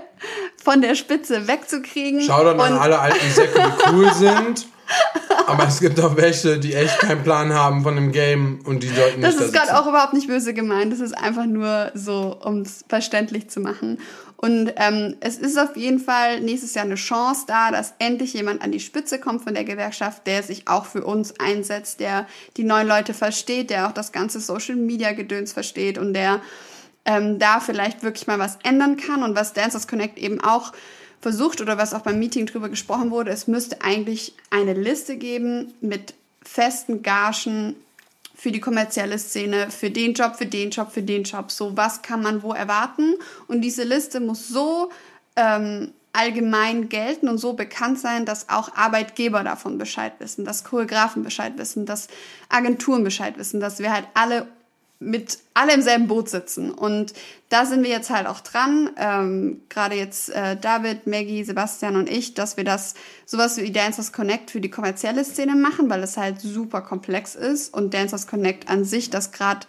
von der Spitze wegzukriegen. Schau dann an alle alten Säcke, die cool sind. Aber es gibt auch welche, die echt keinen Plan haben von dem Game und die sollten nicht. Das ist gerade auch überhaupt nicht böse gemeint. Das ist einfach nur so, um es verständlich zu machen. Und ähm, es ist auf jeden Fall nächstes Jahr eine Chance da, dass endlich jemand an die Spitze kommt von der Gewerkschaft, der sich auch für uns einsetzt, der die neuen Leute versteht, der auch das ganze Social Media Gedöns versteht und der ähm, da vielleicht wirklich mal was ändern kann. Und was Dancers Connect eben auch versucht oder was auch beim Meeting drüber gesprochen wurde, es müsste eigentlich eine Liste geben mit festen Gagen für die kommerzielle Szene, für den Job, für den Job, für den Job. So, was kann man wo erwarten? Und diese Liste muss so ähm, allgemein gelten und so bekannt sein, dass auch Arbeitgeber davon Bescheid wissen, dass Choreografen Bescheid wissen, dass Agenturen Bescheid wissen, dass wir halt alle mit alle im selben Boot sitzen. Und da sind wir jetzt halt auch dran, ähm, gerade jetzt äh, David, Maggie, Sebastian und ich, dass wir das sowas wie Dancers Connect für die kommerzielle Szene machen, weil es halt super komplex ist und Dancers Connect an sich das gerade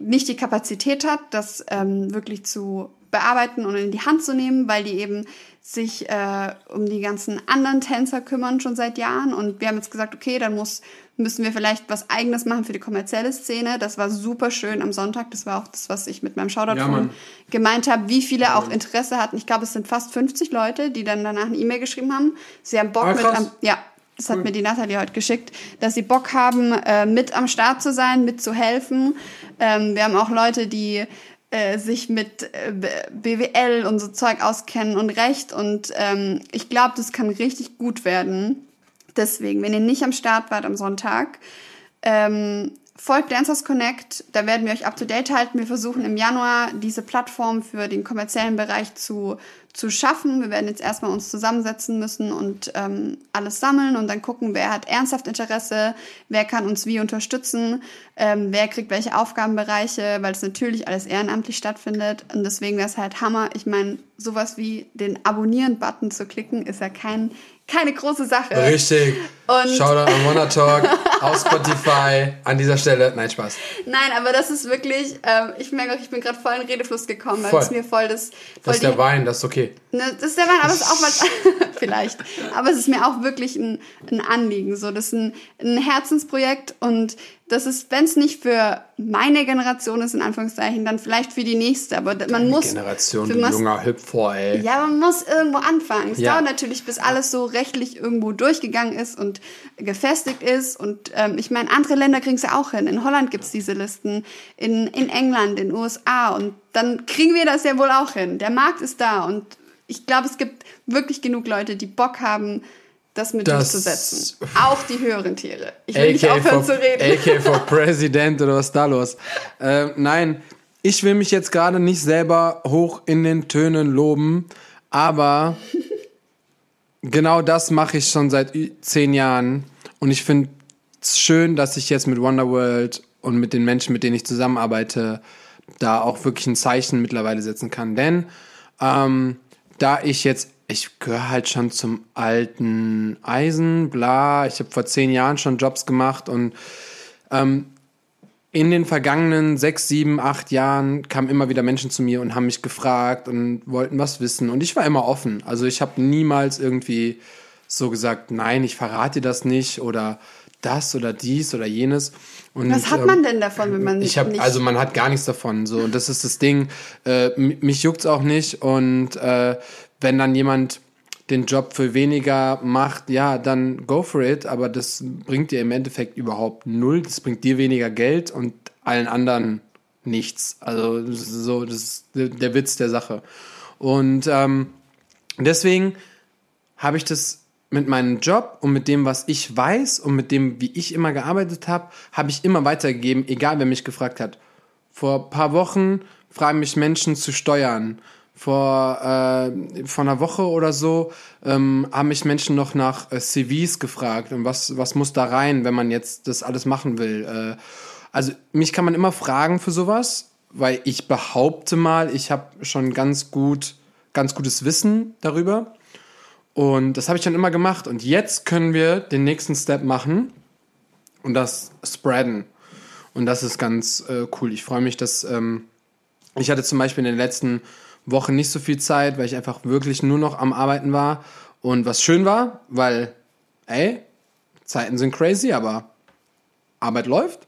nicht die Kapazität hat, das ähm, wirklich zu bearbeiten und in die Hand zu nehmen, weil die eben sich äh, um die ganzen anderen Tänzer kümmern schon seit Jahren. Und wir haben jetzt gesagt, okay, dann muss, müssen wir vielleicht was Eigenes machen für die kommerzielle Szene. Das war super schön am Sonntag. Das war auch das, was ich mit meinem Shoutout ja, gemeint habe, wie viele ja, auch Interesse hatten. Ich glaube, es sind fast 50 Leute, die dann danach eine E-Mail geschrieben haben. Sie haben Bock ah, mit am, ja, das hat cool. mir die Nathalie heute geschickt, dass sie Bock haben, äh, mit am Start zu sein, mitzuhelfen. Ähm, wir haben auch Leute, die äh, sich mit äh, BWL und so Zeug auskennen und Recht. Und ähm, ich glaube, das kann richtig gut werden. Deswegen, wenn ihr nicht am Start wart am Sonntag, ähm, folgt Dancers Connect, da werden wir euch up to date halten. Wir versuchen im Januar diese Plattform für den kommerziellen Bereich zu zu schaffen. Wir werden jetzt erstmal uns zusammensetzen müssen und ähm, alles sammeln und dann gucken, wer hat ernsthaft Interesse, wer kann uns wie unterstützen, ähm, wer kriegt welche Aufgabenbereiche, weil es natürlich alles ehrenamtlich stattfindet. Und deswegen wäre es halt Hammer. Ich meine, sowas wie den Abonnieren-Button zu klicken, ist ja kein keine große Sache. Richtig. Und Shoutout an Wanna Auf Spotify an dieser Stelle. Nein, Spaß. Nein, aber das ist wirklich, ähm, ich merke auch, ich bin gerade voll in Redefluss gekommen, weil voll. es mir voll das. Voll das ist der Wein, das ist okay. Ne, das ist der Wein, aber es ist auch was. vielleicht. Aber es ist mir auch wirklich ein, ein Anliegen. So, das ist ein, ein Herzensprojekt und das ist, wenn es nicht für meine Generation ist, in Anführungszeichen, dann vielleicht für die nächste. Aber man Deine muss. Generation, du junger Hüpfer, ey. Ja, man muss irgendwo anfangen. Es ja. dauert natürlich, bis alles so rechtlich irgendwo durchgegangen ist und gefestigt ist. Und ähm, ich meine, andere Länder kriegen es ja auch hin. In Holland gibt es diese Listen, in, in England, in den USA. Und dann kriegen wir das ja wohl auch hin. Der Markt ist da und ich glaube, es gibt wirklich genug Leute, die Bock haben, das mit das durchzusetzen. Auch die höheren Tiere. Ich will AK nicht aufhören for, zu reden. AK for President oder was da los? Äh, nein, ich will mich jetzt gerade nicht selber hoch in den Tönen loben, aber genau das mache ich schon seit zehn Jahren. Und ich finde schön, dass ich jetzt mit Wonderworld und mit den Menschen, mit denen ich zusammenarbeite, da auch wirklich ein Zeichen mittlerweile setzen kann. Denn ähm, da ich jetzt ich gehöre halt schon zum alten Eisen, bla. Ich habe vor zehn Jahren schon Jobs gemacht und ähm, in den vergangenen sechs, sieben, acht Jahren kamen immer wieder Menschen zu mir und haben mich gefragt und wollten was wissen. Und ich war immer offen. Also ich habe niemals irgendwie so gesagt, nein, ich verrate dir das nicht oder das oder dies oder jenes. Und, was hat man denn davon, wenn man ich hab, nicht... Also man hat gar nichts davon. So. Und das ist das Ding. Äh, mich juckt's auch nicht. Und äh, wenn dann jemand den Job für weniger macht, ja, dann go for it, aber das bringt dir im Endeffekt überhaupt null. Das bringt dir weniger Geld und allen anderen nichts. Also das ist so, das ist der Witz der Sache. Und ähm, deswegen habe ich das mit meinem Job und mit dem, was ich weiß und mit dem, wie ich immer gearbeitet habe, habe ich immer weitergegeben, egal wer mich gefragt hat. Vor paar Wochen fragen mich Menschen zu steuern vor, äh, vor einer Woche oder so ähm, haben mich Menschen noch nach äh, CVs gefragt und was, was muss da rein, wenn man jetzt das alles machen will. Äh, also mich kann man immer fragen für sowas, weil ich behaupte mal, ich habe schon ganz gut, ganz gutes Wissen darüber. Und das habe ich dann immer gemacht. Und jetzt können wir den nächsten Step machen und das spreaden. Und das ist ganz äh, cool. Ich freue mich, dass ähm, ich hatte zum Beispiel in den letzten Woche nicht so viel Zeit, weil ich einfach wirklich nur noch am Arbeiten war. Und was schön war, weil, ey, Zeiten sind crazy, aber Arbeit läuft.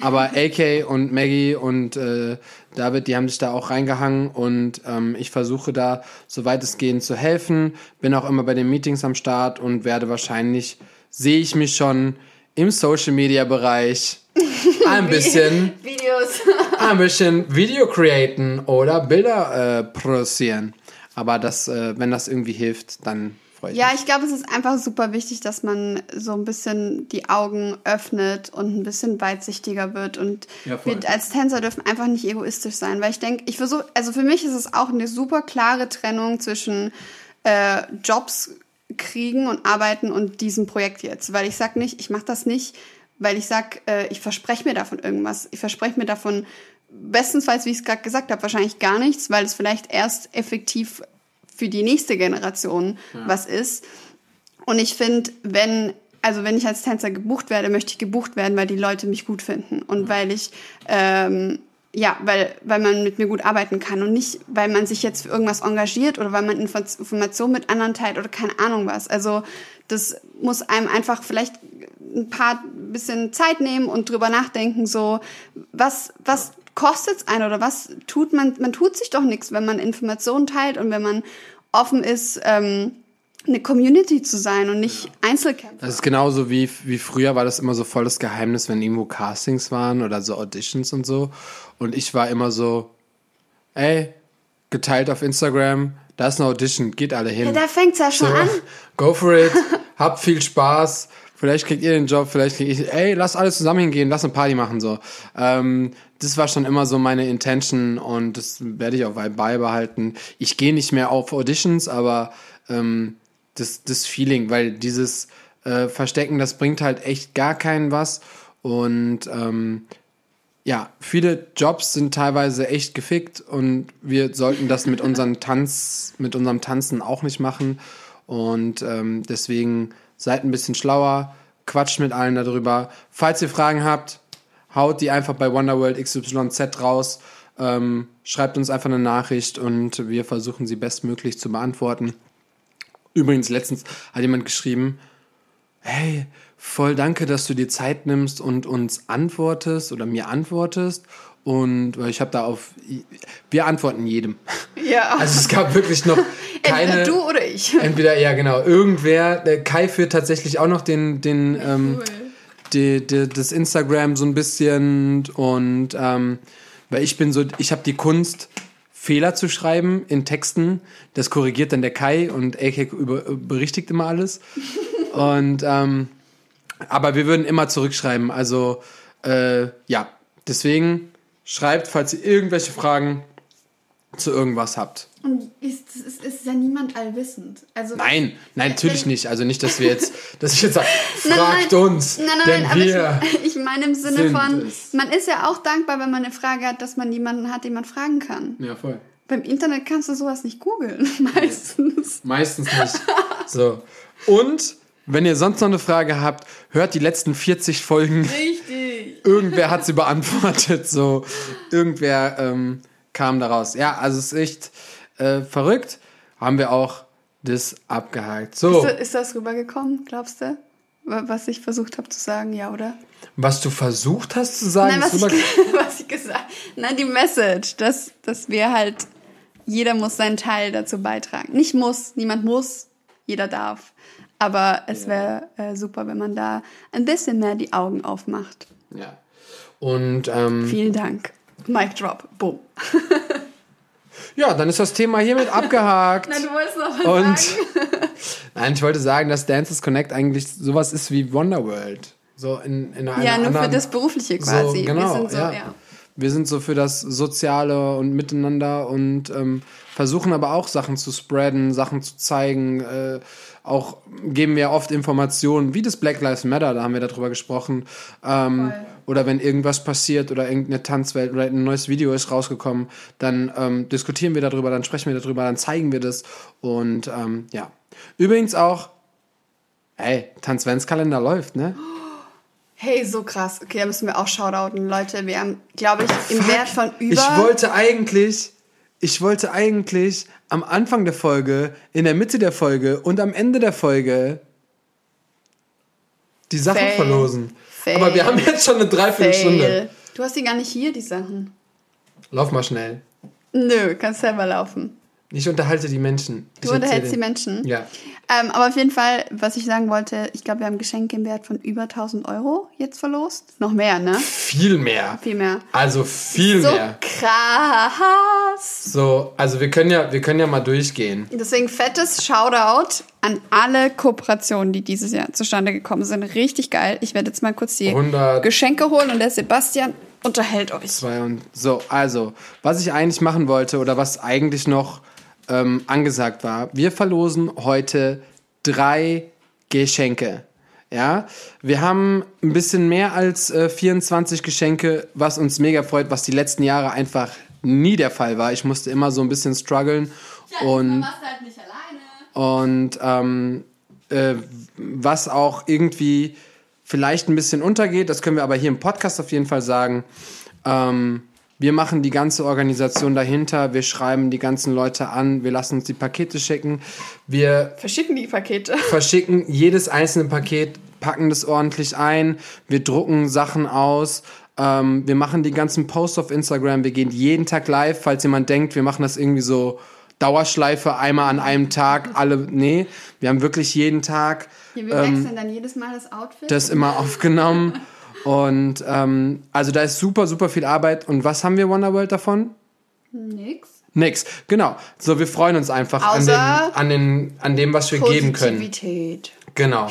Aber AK und Maggie und äh, David, die haben sich da auch reingehangen und ähm, ich versuche da, soweit es geht, zu helfen. Bin auch immer bei den Meetings am Start und werde wahrscheinlich, sehe ich mich schon im Social Media Bereich ein bisschen Videos, ein bisschen Video createn oder Bilder äh, produzieren. Aber das, äh, wenn das irgendwie hilft, dann mich. Ja, ich glaube, es ist einfach super wichtig, dass man so ein bisschen die Augen öffnet und ein bisschen weitsichtiger wird. Und ja, wir als Tänzer dürfen einfach nicht egoistisch sein, weil ich denke, ich versuche, also für mich ist es auch eine super klare Trennung zwischen äh, Jobs kriegen und arbeiten und diesem Projekt jetzt. Weil ich sage nicht, ich mache das nicht, weil ich sage, äh, ich verspreche mir davon irgendwas. Ich verspreche mir davon bestensfalls, wie ich es gerade gesagt habe, wahrscheinlich gar nichts, weil es vielleicht erst effektiv für die nächste Generation ja. was ist. Und ich finde, wenn also wenn ich als Tänzer gebucht werde, möchte ich gebucht werden, weil die Leute mich gut finden und ja. weil ich ähm, ja, weil, weil man mit mir gut arbeiten kann und nicht, weil man sich jetzt für irgendwas engagiert oder weil man Informationen mit anderen teilt oder keine Ahnung was. Also das muss einem einfach vielleicht ein paar bisschen Zeit nehmen und drüber nachdenken, so was, was kostet es einen oder was tut man, man tut sich doch nichts, wenn man Informationen teilt und wenn man offen ist, ähm, eine Community zu sein und nicht Einzelkämpfer. Das ist genauso wie, wie früher war das immer so voll das Geheimnis, wenn irgendwo Castings waren oder so Auditions und so. Und ich war immer so, ey, geteilt auf Instagram, da ist eine Audition, geht alle hin. Ja, da fängt's ja schon so, an. Go for it, habt viel Spaß. Vielleicht kriegt ihr den Job, vielleicht krieg ich, ey, lass alle zusammen hingehen, lass eine Party machen, so. Ähm, das war schon immer so meine Intention und das werde ich auch beibehalten. Ich gehe nicht mehr auf Auditions, aber ähm, das, das Feeling, weil dieses äh, Verstecken, das bringt halt echt gar keinen was. Und ähm, ja, viele Jobs sind teilweise echt gefickt und wir sollten das mit unserem Tanz, mit unserem Tanzen auch nicht machen. Und ähm, deswegen seid ein bisschen schlauer, quatscht mit allen darüber. Falls ihr Fragen habt, haut die einfach bei Wonderworld XYZ raus. Ähm, schreibt uns einfach eine Nachricht und wir versuchen sie bestmöglich zu beantworten. Übrigens, letztens hat jemand geschrieben, hey, voll danke, dass du dir Zeit nimmst und uns antwortest oder mir antwortest. Und ich habe da auf, wir antworten jedem. Ja. Also es gab wirklich noch keine. Entweder du oder ich. Entweder, ja genau, irgendwer. Der Kai führt tatsächlich auch noch den, den, ähm, die, die, das Instagram so ein bisschen und ähm, weil ich bin so, ich habe die Kunst Fehler zu schreiben in Texten. Das korrigiert dann der Kai und AK über, berichtigt immer alles. und ähm, aber wir würden immer zurückschreiben. Also äh, ja, deswegen schreibt, falls ihr irgendwelche Fragen zu irgendwas habt. Und ist, ist, ist ja niemand allwissend. Also, Nein, nein, natürlich wenn- nicht. Also nicht, dass wir jetzt, dass ich jetzt sage, fragt nein, uns, Nein, nein, denn nein, aber wir. ich, ich meine im Sinne von, es. man ist ja auch dankbar, wenn man eine Frage hat, dass man jemanden hat, den man fragen kann. Ja, voll. Beim Internet kannst du sowas nicht googeln, meistens. Meistens nicht. So. Und wenn ihr sonst noch eine Frage habt, hört die letzten 40 Folgen. Richtig. Irgendwer hat sie beantwortet. So, irgendwer ähm, kam daraus. Ja, also es ist echt äh, verrückt. Haben wir auch das abgehakt. So, Ist, ist das rübergekommen, glaubst du? Wa- Was ich versucht habe zu sagen, ja, oder? was du versucht hast zu sagen, Nein, was ich, was ich gesagt Nein, die Message, dass, dass wir halt, jeder muss seinen Teil dazu beitragen. Nicht muss, niemand muss, jeder darf. Aber es wäre äh, super, wenn man da ein bisschen mehr die Augen aufmacht. Ja. Und ähm, Vielen Dank. Mic drop. Boom. ja, dann ist das Thema hiermit abgehakt. du wolltest noch was Und nein, ich wollte sagen, dass Dances Connect eigentlich sowas ist wie Wonderworld. So in, in einer Ja, nur für anderen, das Berufliche quasi. So, genau, wir sind so, ja. ja. Wir sind so für das Soziale und Miteinander und ähm, versuchen aber auch Sachen zu spreaden, Sachen zu zeigen. Äh, auch geben wir oft Informationen, wie das Black Lives Matter, da haben wir darüber gesprochen. Ähm, oder wenn irgendwas passiert oder irgendeine Tanzwelt oder ein neues Video ist rausgekommen, dann ähm, diskutieren wir darüber, dann sprechen wir darüber, dann zeigen wir das. Und ähm, ja. Übrigens auch, hey, Tanzventskalender läuft, ne? Hey, so krass. Okay, da müssen wir auch shoutouten. Leute, wir haben, glaube ich, im Fuck. Wert von über... Ich wollte eigentlich, ich wollte eigentlich am Anfang der Folge, in der Mitte der Folge und am Ende der Folge die Sachen Fail. verlosen. Fail. Aber wir haben jetzt schon eine Dreiviertelstunde. Du hast die gar nicht hier, die Sachen. Lauf mal schnell. Nö, kannst selber laufen. Ich unterhalte die Menschen. Du ich unterhältst die Menschen. Ja. Ähm, aber auf jeden Fall, was ich sagen wollte, ich glaube, wir haben Geschenke im Wert von über 1000 Euro jetzt verlost. Noch mehr, ne? Viel mehr. Viel mehr. Also viel so mehr. krass. So, also wir können ja, wir können ja mal durchgehen. Deswegen fettes Shoutout an alle Kooperationen, die dieses Jahr zustande gekommen sind. Richtig geil. Ich werde jetzt mal kurz die 100 Geschenke holen und der Sebastian unterhält euch. Zwei und so, also, was ich eigentlich machen wollte oder was eigentlich noch ähm, angesagt war, wir verlosen heute drei Geschenke. Ja, wir haben ein bisschen mehr als äh, 24 Geschenke, was uns mega freut, was die letzten Jahre einfach nie der Fall war. Ich musste immer so ein bisschen strugglen und halt nicht alleine. und ähm, äh, was auch irgendwie vielleicht ein bisschen untergeht, das können wir aber hier im Podcast auf jeden Fall sagen. Ähm, wir machen die ganze Organisation dahinter, wir schreiben die ganzen Leute an, wir lassen uns die Pakete schicken, wir Verschicken die Pakete. verschicken jedes einzelne Paket, packen das ordentlich ein, wir drucken Sachen aus, ähm, wir machen die ganzen Posts auf Instagram, wir gehen jeden Tag live, falls jemand denkt, wir machen das irgendwie so Dauerschleife, einmal an einem Tag, alle, nee, wir haben wirklich jeden Tag Ja, wir wechseln dann jedes Mal das Outfit. das immer aufgenommen und ähm, also da ist super, super viel Arbeit und was haben wir Wonderworld davon? Nix. Nix, genau. So, wir freuen uns einfach an, den, an, den, an dem, was wir geben können. Positivität. Genau.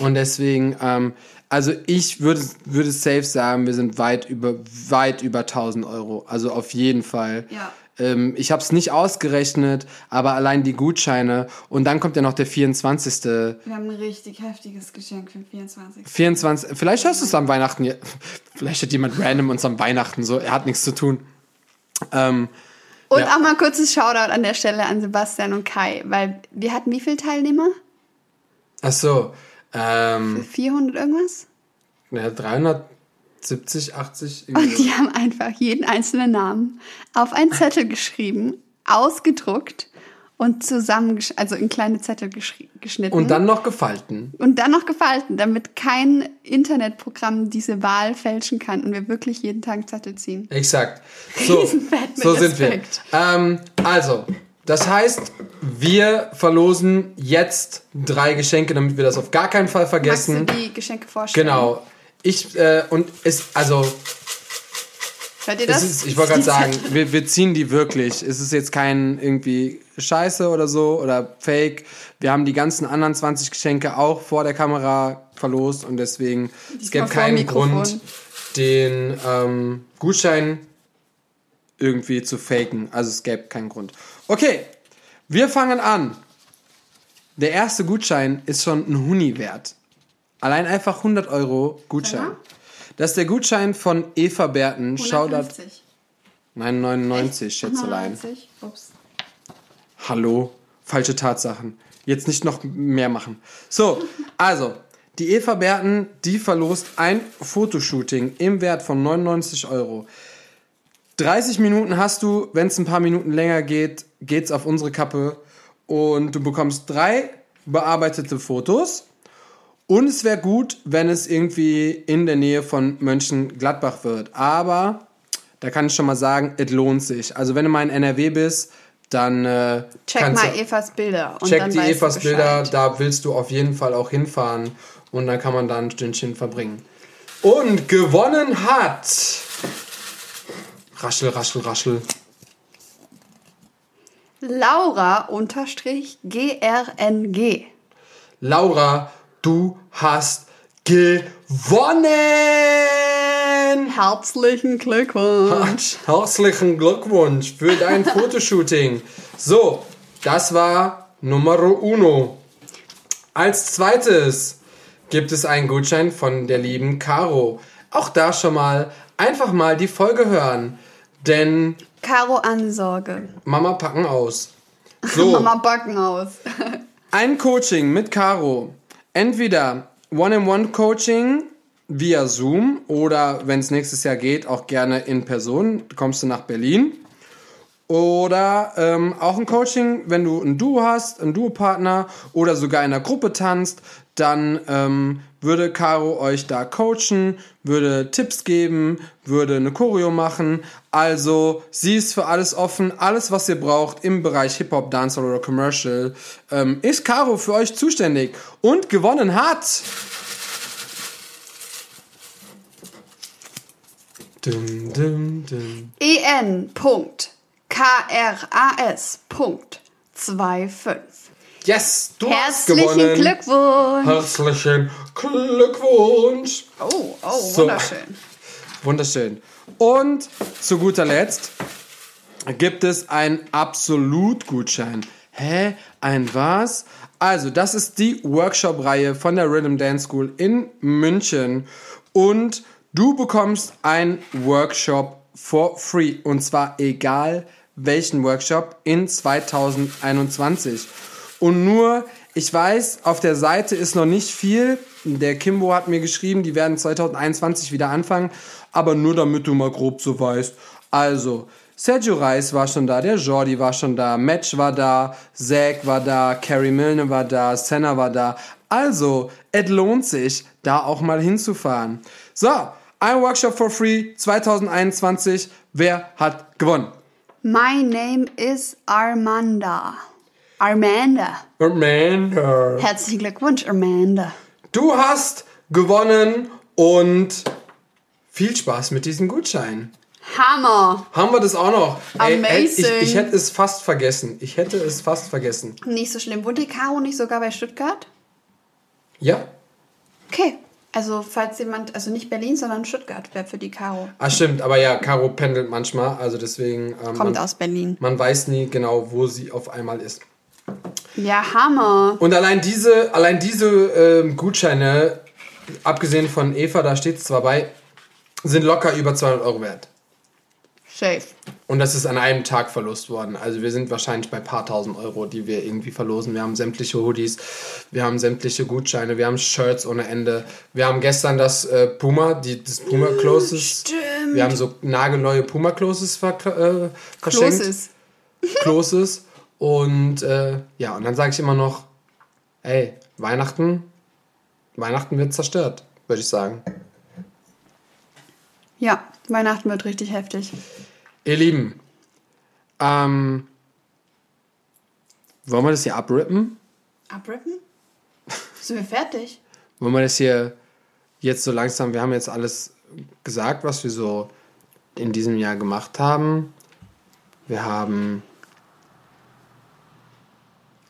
Und deswegen, ähm, also ich würde, würde safe sagen, wir sind weit über, weit über 1000 Euro. Also auf jeden Fall. Ja. Ähm, ich habe es nicht ausgerechnet, aber allein die Gutscheine. Und dann kommt ja noch der 24. Wir haben ein richtig heftiges Geschenk für den 24. 24. Vielleicht hörst du es am Weihnachten. Vielleicht hat jemand random uns am Weihnachten so. Er hat nichts zu tun. Ähm, Und Ja. auch mal kurzes Shoutout an der Stelle an Sebastian und Kai, weil wir hatten wie viele Teilnehmer? ach so. Ähm, 400 irgendwas? ja, 370, 80. irgendwie Und die haben einfach jeden einzelnen Namen auf einen Zettel geschrieben, ausgedruckt und zusammen, also in kleine Zettel geschnitten. Und dann noch gefalten. und dann noch gefalten, damit kein Internetprogramm diese Wahl fälschen kann und wir wirklich jeden Tag einen Zettel ziehen. Exakt. So, so sind wir. Ähm, also, das heißt, wir verlosen jetzt drei Geschenke, damit wir das auf gar keinen Fall Magst vergessen. du die Geschenke vorstellen? Genau. Ich, äh, und es, also, Hört ihr das? Es ist, ich wollte gerade sagen, wir, wir ziehen die wirklich. Es ist jetzt kein irgendwie Scheiße oder so oder Fake. Wir haben die ganzen anderen 20 Geschenke auch vor der Kamera verlost und deswegen es Diesmal gäbe keinen. Grund, den ähm, Gutschein irgendwie zu faken. Also es gäbe keinen Grund. Okay, wir fangen an. Der erste Gutschein ist schon ein Huni wert. Allein einfach 100 Euro Gutschein. Das ist der Gutschein von Eva Berten. Shoutout 150. Nein, 99, Schätzelein. 190. Ups. Hallo, falsche Tatsachen. Jetzt nicht noch mehr machen. So, also, die Eva Berten, die verlost ein Fotoshooting im Wert von 99 Euro. 30 Minuten hast du, wenn es ein paar Minuten länger geht, geht's auf unsere Kappe und du bekommst drei bearbeitete Fotos. Und es wäre gut, wenn es irgendwie in der Nähe von Mönchengladbach wird. Aber da kann ich schon mal sagen, es lohnt sich. Also wenn du mal in NRW bist, dann äh, Check mal du, Evas Bilder. Und check die Evas. Bilder, da willst du auf jeden Fall auch hinfahren und dann kann man da ein Stündchen verbringen. Und gewonnen hat Raschel, raschel, raschel. Laura unterstrich GRNG. Laura, du hast gewonnen! Herzlichen Glückwunsch. Herzlichen Glückwunsch für dein Fotoshooting. So, das war Numero uno. Als zweites gibt es einen Gutschein von der lieben Caro. Auch da schon mal einfach mal die Folge hören, denn Caro Ansorge. Mama packen aus. So, Mama backen aus. ein Coaching mit Caro. Entweder One-in-One-Coaching via Zoom oder wenn es nächstes Jahr geht, auch gerne in Person. Kommst du nach Berlin. Oder ähm, auch ein Coaching, wenn du ein Duo hast, einen Duopartner oder sogar in einer Gruppe tanzt, dann ähm, würde Caro euch da coachen, würde Tipps geben, würde eine Choreo machen. Also sie ist für alles offen. Alles, was ihr braucht im Bereich Hip-Hop, Dancehall oder Commercial, ähm, ist Caro für euch zuständig. Und gewonnen hat... Dum, dum. E EN.KRAS.25. Yes, du hast Herzlichen gewonnen. Glückwunsch. Herzlichen Glückwunsch. Oh, oh, So. wunderschön. Wunderschön. Und zu guter Letzt gibt es einen Absolut-Gutschein. Hä? Ein was? Also, das ist die Workshop-Reihe von der Rhythm Dance School in München. Und du bekommst einen Workshop for free. Und zwar egal welchen Workshop in 2021. Und nur, ich weiß, auf der Seite ist noch nicht viel. Der Kimbo hat mir geschrieben, die werden 2021 wieder anfangen. Aber nur damit du mal grob so weißt. Also, Sergio Reis war schon da, der Jordi war schon da, Match war da, Zack war da, Carrie Milne war da, Senna war da. Also, es lohnt sich, da auch mal hinzufahren. So, ein Workshop for free 2021. Wer hat gewonnen? My name is Armanda. Armanda. Amanda. Herzlichen Glückwunsch, Armanda. Du hast gewonnen und viel Spaß mit diesem Gutschein. Hammer. Haben wir das auch noch? Ey, ey, ich, Amazing. ich hätte es fast vergessen. Ich hätte es fast vergessen. Nicht so schlimm. Wohnt die Caro nicht sogar bei Stuttgart? Ja? Okay. Also, falls jemand, also nicht Berlin, sondern Stuttgart wäre für die Caro. Ah, stimmt. Aber ja, Caro pendelt manchmal. Also deswegen. Ähm, Kommt man, aus Berlin. man weiß nie genau, wo sie auf einmal ist. Ja, Hammer. Und allein diese, allein diese ähm, Gutscheine, abgesehen von Eva, da steht es zwar bei, sind locker über 200 Euro wert. Safe. Und das ist an einem Tag verlost worden. Also wir sind wahrscheinlich bei ein paar tausend Euro, die wir irgendwie verlosen. Wir haben sämtliche Hoodies, wir haben sämtliche Gutscheine, wir haben Shirts ohne Ende. Wir haben gestern das äh, Puma, die, das Puma Closes. Stimmt. Wir haben so nagelneue Puma Closes ver äh, verschenkt. Closes. Closes. Und äh, ja, und dann sage ich immer noch, ey, Weihnachten, Weihnachten wird zerstört, würde ich sagen. Ja, Weihnachten wird richtig heftig. Ihr Lieben, ähm, wollen wir das hier abrippen? Abrippen? Sind wir fertig? Wollen wir das hier jetzt so langsam, wir haben jetzt alles gesagt, was wir so in diesem Jahr gemacht haben. Wir haben.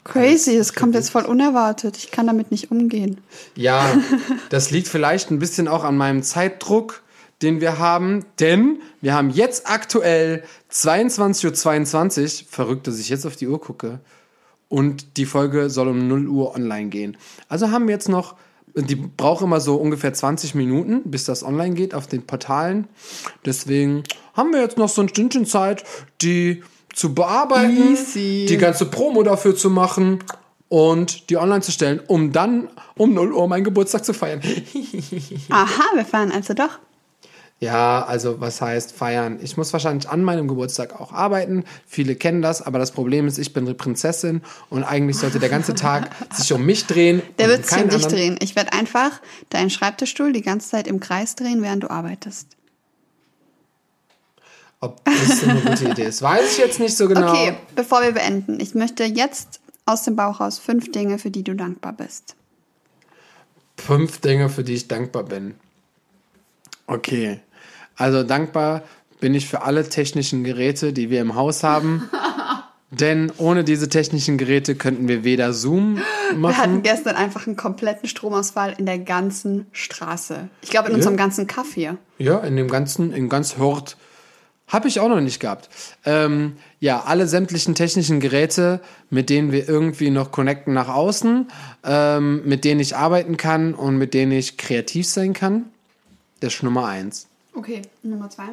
Crazy, es kommt jetzt voll unerwartet. Ich kann damit nicht umgehen. Ja, das liegt vielleicht ein bisschen auch an meinem Zeitdruck, den wir haben, denn wir haben jetzt aktuell 22.22 Uhr. Verrückt, dass ich jetzt auf die Uhr gucke. Und die Folge soll um 0 Uhr online gehen. Also haben wir jetzt noch die braucht immer so ungefähr 20 Minuten, bis das online geht auf den Portalen. Deswegen haben wir jetzt noch so ein Stündchen Zeit, die zu bearbeiten, Easy. die ganze Promo dafür zu machen und die online zu stellen, um dann um 0 Uhr meinen Geburtstag zu feiern. Aha, wir feiern also doch. Ja, also was heißt feiern? Ich muss wahrscheinlich an meinem Geburtstag auch arbeiten. Viele kennen das, aber das Problem ist, ich bin eine Prinzessin und eigentlich sollte der ganze Tag sich um mich drehen. Der wird sich um dich drehen. Ich werde einfach deinen Schreibtischstuhl die ganze Zeit im Kreis drehen, während du arbeitest. Ob das eine gute Idee ist, weiß ich jetzt nicht so genau. Okay, bevor wir beenden, ich möchte jetzt aus dem Bauch raus fünf Dinge, für die du dankbar bist. Fünf Dinge, für die ich dankbar bin. Okay. Also dankbar bin ich für alle technischen Geräte, die wir im Haus haben. Denn ohne diese technischen Geräte könnten wir weder Zoom machen. Wir hatten gestern einfach einen kompletten Stromausfall in der ganzen Straße. Ich glaube, in ja. unserem ganzen Kaff hier. Ja, in dem ganzen, in ganz Hort. Habe ich auch noch nicht gehabt. Ähm, ja, alle sämtlichen technischen Geräte, mit denen wir irgendwie noch connecten nach außen, ähm, mit denen ich arbeiten kann und mit denen ich kreativ sein kann. Das ist Nummer eins. Okay, Nummer zwei.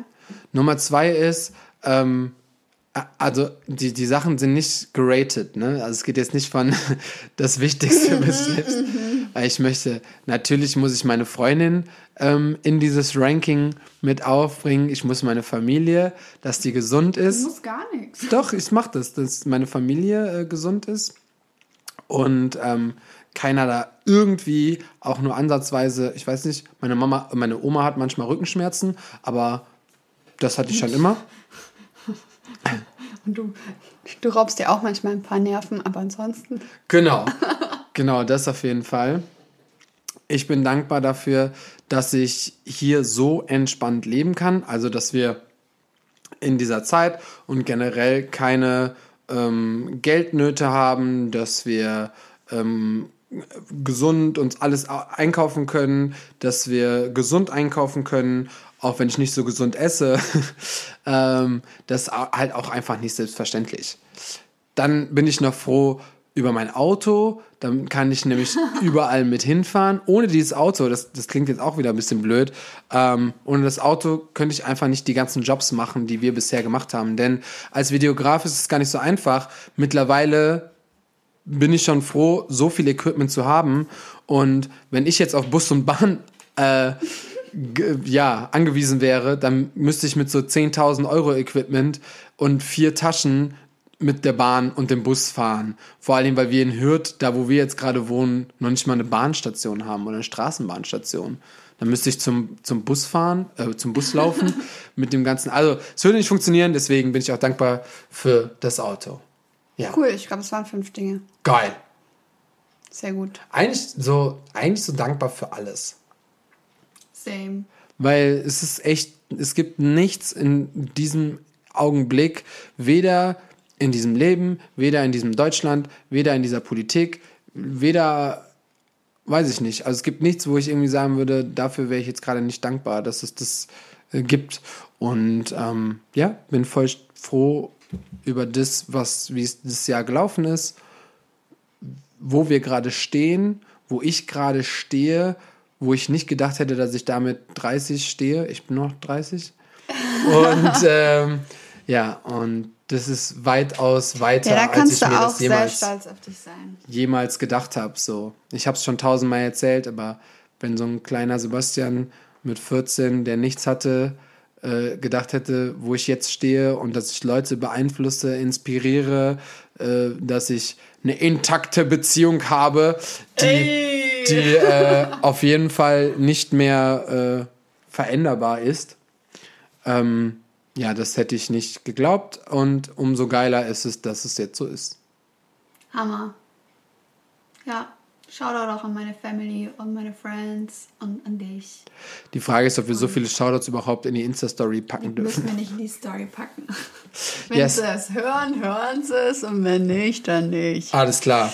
Nummer zwei ist, ähm, also die, die Sachen sind nicht geratet, ne? Also es geht jetzt nicht von das Wichtigste bis jetzt. Weil ich möchte, natürlich muss ich meine Freundin ähm, in dieses Ranking mit aufbringen. Ich muss meine Familie, dass die gesund ist. Du musst gar nichts. Doch, ich mach das, dass meine Familie äh, gesund ist. Und ähm, keiner da irgendwie auch nur ansatzweise, ich weiß nicht, meine Mama, meine Oma hat manchmal Rückenschmerzen, aber das hatte ich schon immer. Und du, du raubst dir auch manchmal ein paar Nerven, aber ansonsten. Genau, genau, das auf jeden Fall. Ich bin dankbar dafür, dass ich hier so entspannt leben kann, also dass wir in dieser Zeit und generell keine ähm, Geldnöte haben, dass wir ähm, gesund uns alles einkaufen können, dass wir gesund einkaufen können, auch wenn ich nicht so gesund esse. ähm, das ist halt auch einfach nicht selbstverständlich. Dann bin ich noch froh über mein Auto. Dann kann ich nämlich überall mit hinfahren. Ohne dieses Auto, das, das klingt jetzt auch wieder ein bisschen blöd, ähm, ohne das Auto könnte ich einfach nicht die ganzen Jobs machen, die wir bisher gemacht haben. Denn als Videograf ist es gar nicht so einfach. Mittlerweile bin ich schon froh, so viel Equipment zu haben. Und wenn ich jetzt auf Bus und Bahn äh, ja, angewiesen wäre, dann müsste ich mit so 10.000 Euro Equipment und vier Taschen mit der Bahn und dem Bus fahren. Vor allem, weil wir in Hürth, da wo wir jetzt gerade wohnen, noch nicht mal eine Bahnstation haben oder eine Straßenbahnstation. Dann müsste ich zum, zum Bus fahren, äh, zum Bus laufen mit dem ganzen. Also, es würde nicht funktionieren, deswegen bin ich auch dankbar für das Auto. Ja. Cool, ich glaube, es waren fünf Dinge. Geil. Sehr gut. Eigentlich so, eigentlich so dankbar für alles. Same. Weil es ist echt, es gibt nichts in diesem Augenblick, weder in diesem Leben, weder in diesem Deutschland, weder in dieser Politik, weder, weiß ich nicht. Also es gibt nichts, wo ich irgendwie sagen würde, dafür wäre ich jetzt gerade nicht dankbar, dass es das äh, gibt. Und ähm, ja, bin voll froh über das, was, wie es das Jahr gelaufen ist, wo wir gerade stehen, wo ich gerade stehe, wo ich nicht gedacht hätte, dass ich damit 30 stehe. Ich bin noch 30. Und ähm, ja, und das ist weitaus weiter, ja, als ich mir das jemals, jemals gedacht habe. So, ich habe es schon tausendmal erzählt, aber wenn so ein kleiner Sebastian mit 14, der nichts hatte, äh, gedacht hätte, wo ich jetzt stehe und dass ich Leute beeinflusse, inspiriere, äh, dass ich eine intakte Beziehung habe, die, die äh, auf jeden Fall nicht mehr äh, veränderbar ist. Ähm, ja, das hätte ich nicht geglaubt und umso geiler ist es, dass es jetzt so ist. Hammer. Ja, Shoutout auch an meine Family und meine Friends und an dich. Die Frage ist, ob wir so viele Shoutouts überhaupt in die Insta-Story packen dürfen. Müssen wir nicht in die Story packen. Wenn Yes. sie es hören, hören sie es und wenn nicht, dann nicht. Alles klar.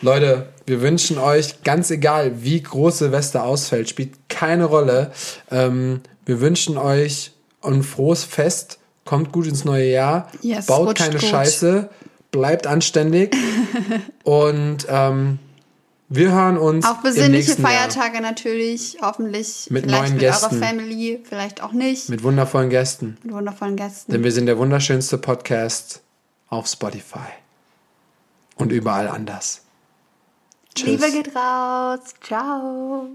Leute, wir wünschen euch, ganz egal wie groß Silvester ausfällt, spielt keine Rolle. Ähm, wir wünschen euch ein frohes Fest, kommt gut ins neue Jahr, Yes, baut keine gut. Scheiße, bleibt anständig und ähm, wir hören uns Auch besinnliche nächsten Jahr Feiertage natürlich, hoffentlich. Mit vielleicht neuen mit Gästen. eurer Family, vielleicht auch nicht. Mit, mit wundervollen Gästen. wundervollen Gästen. Denn wir sind der wunderschönste Podcast auf Spotify und überall anders. Tschüss. Liebe geht raus. Ciao.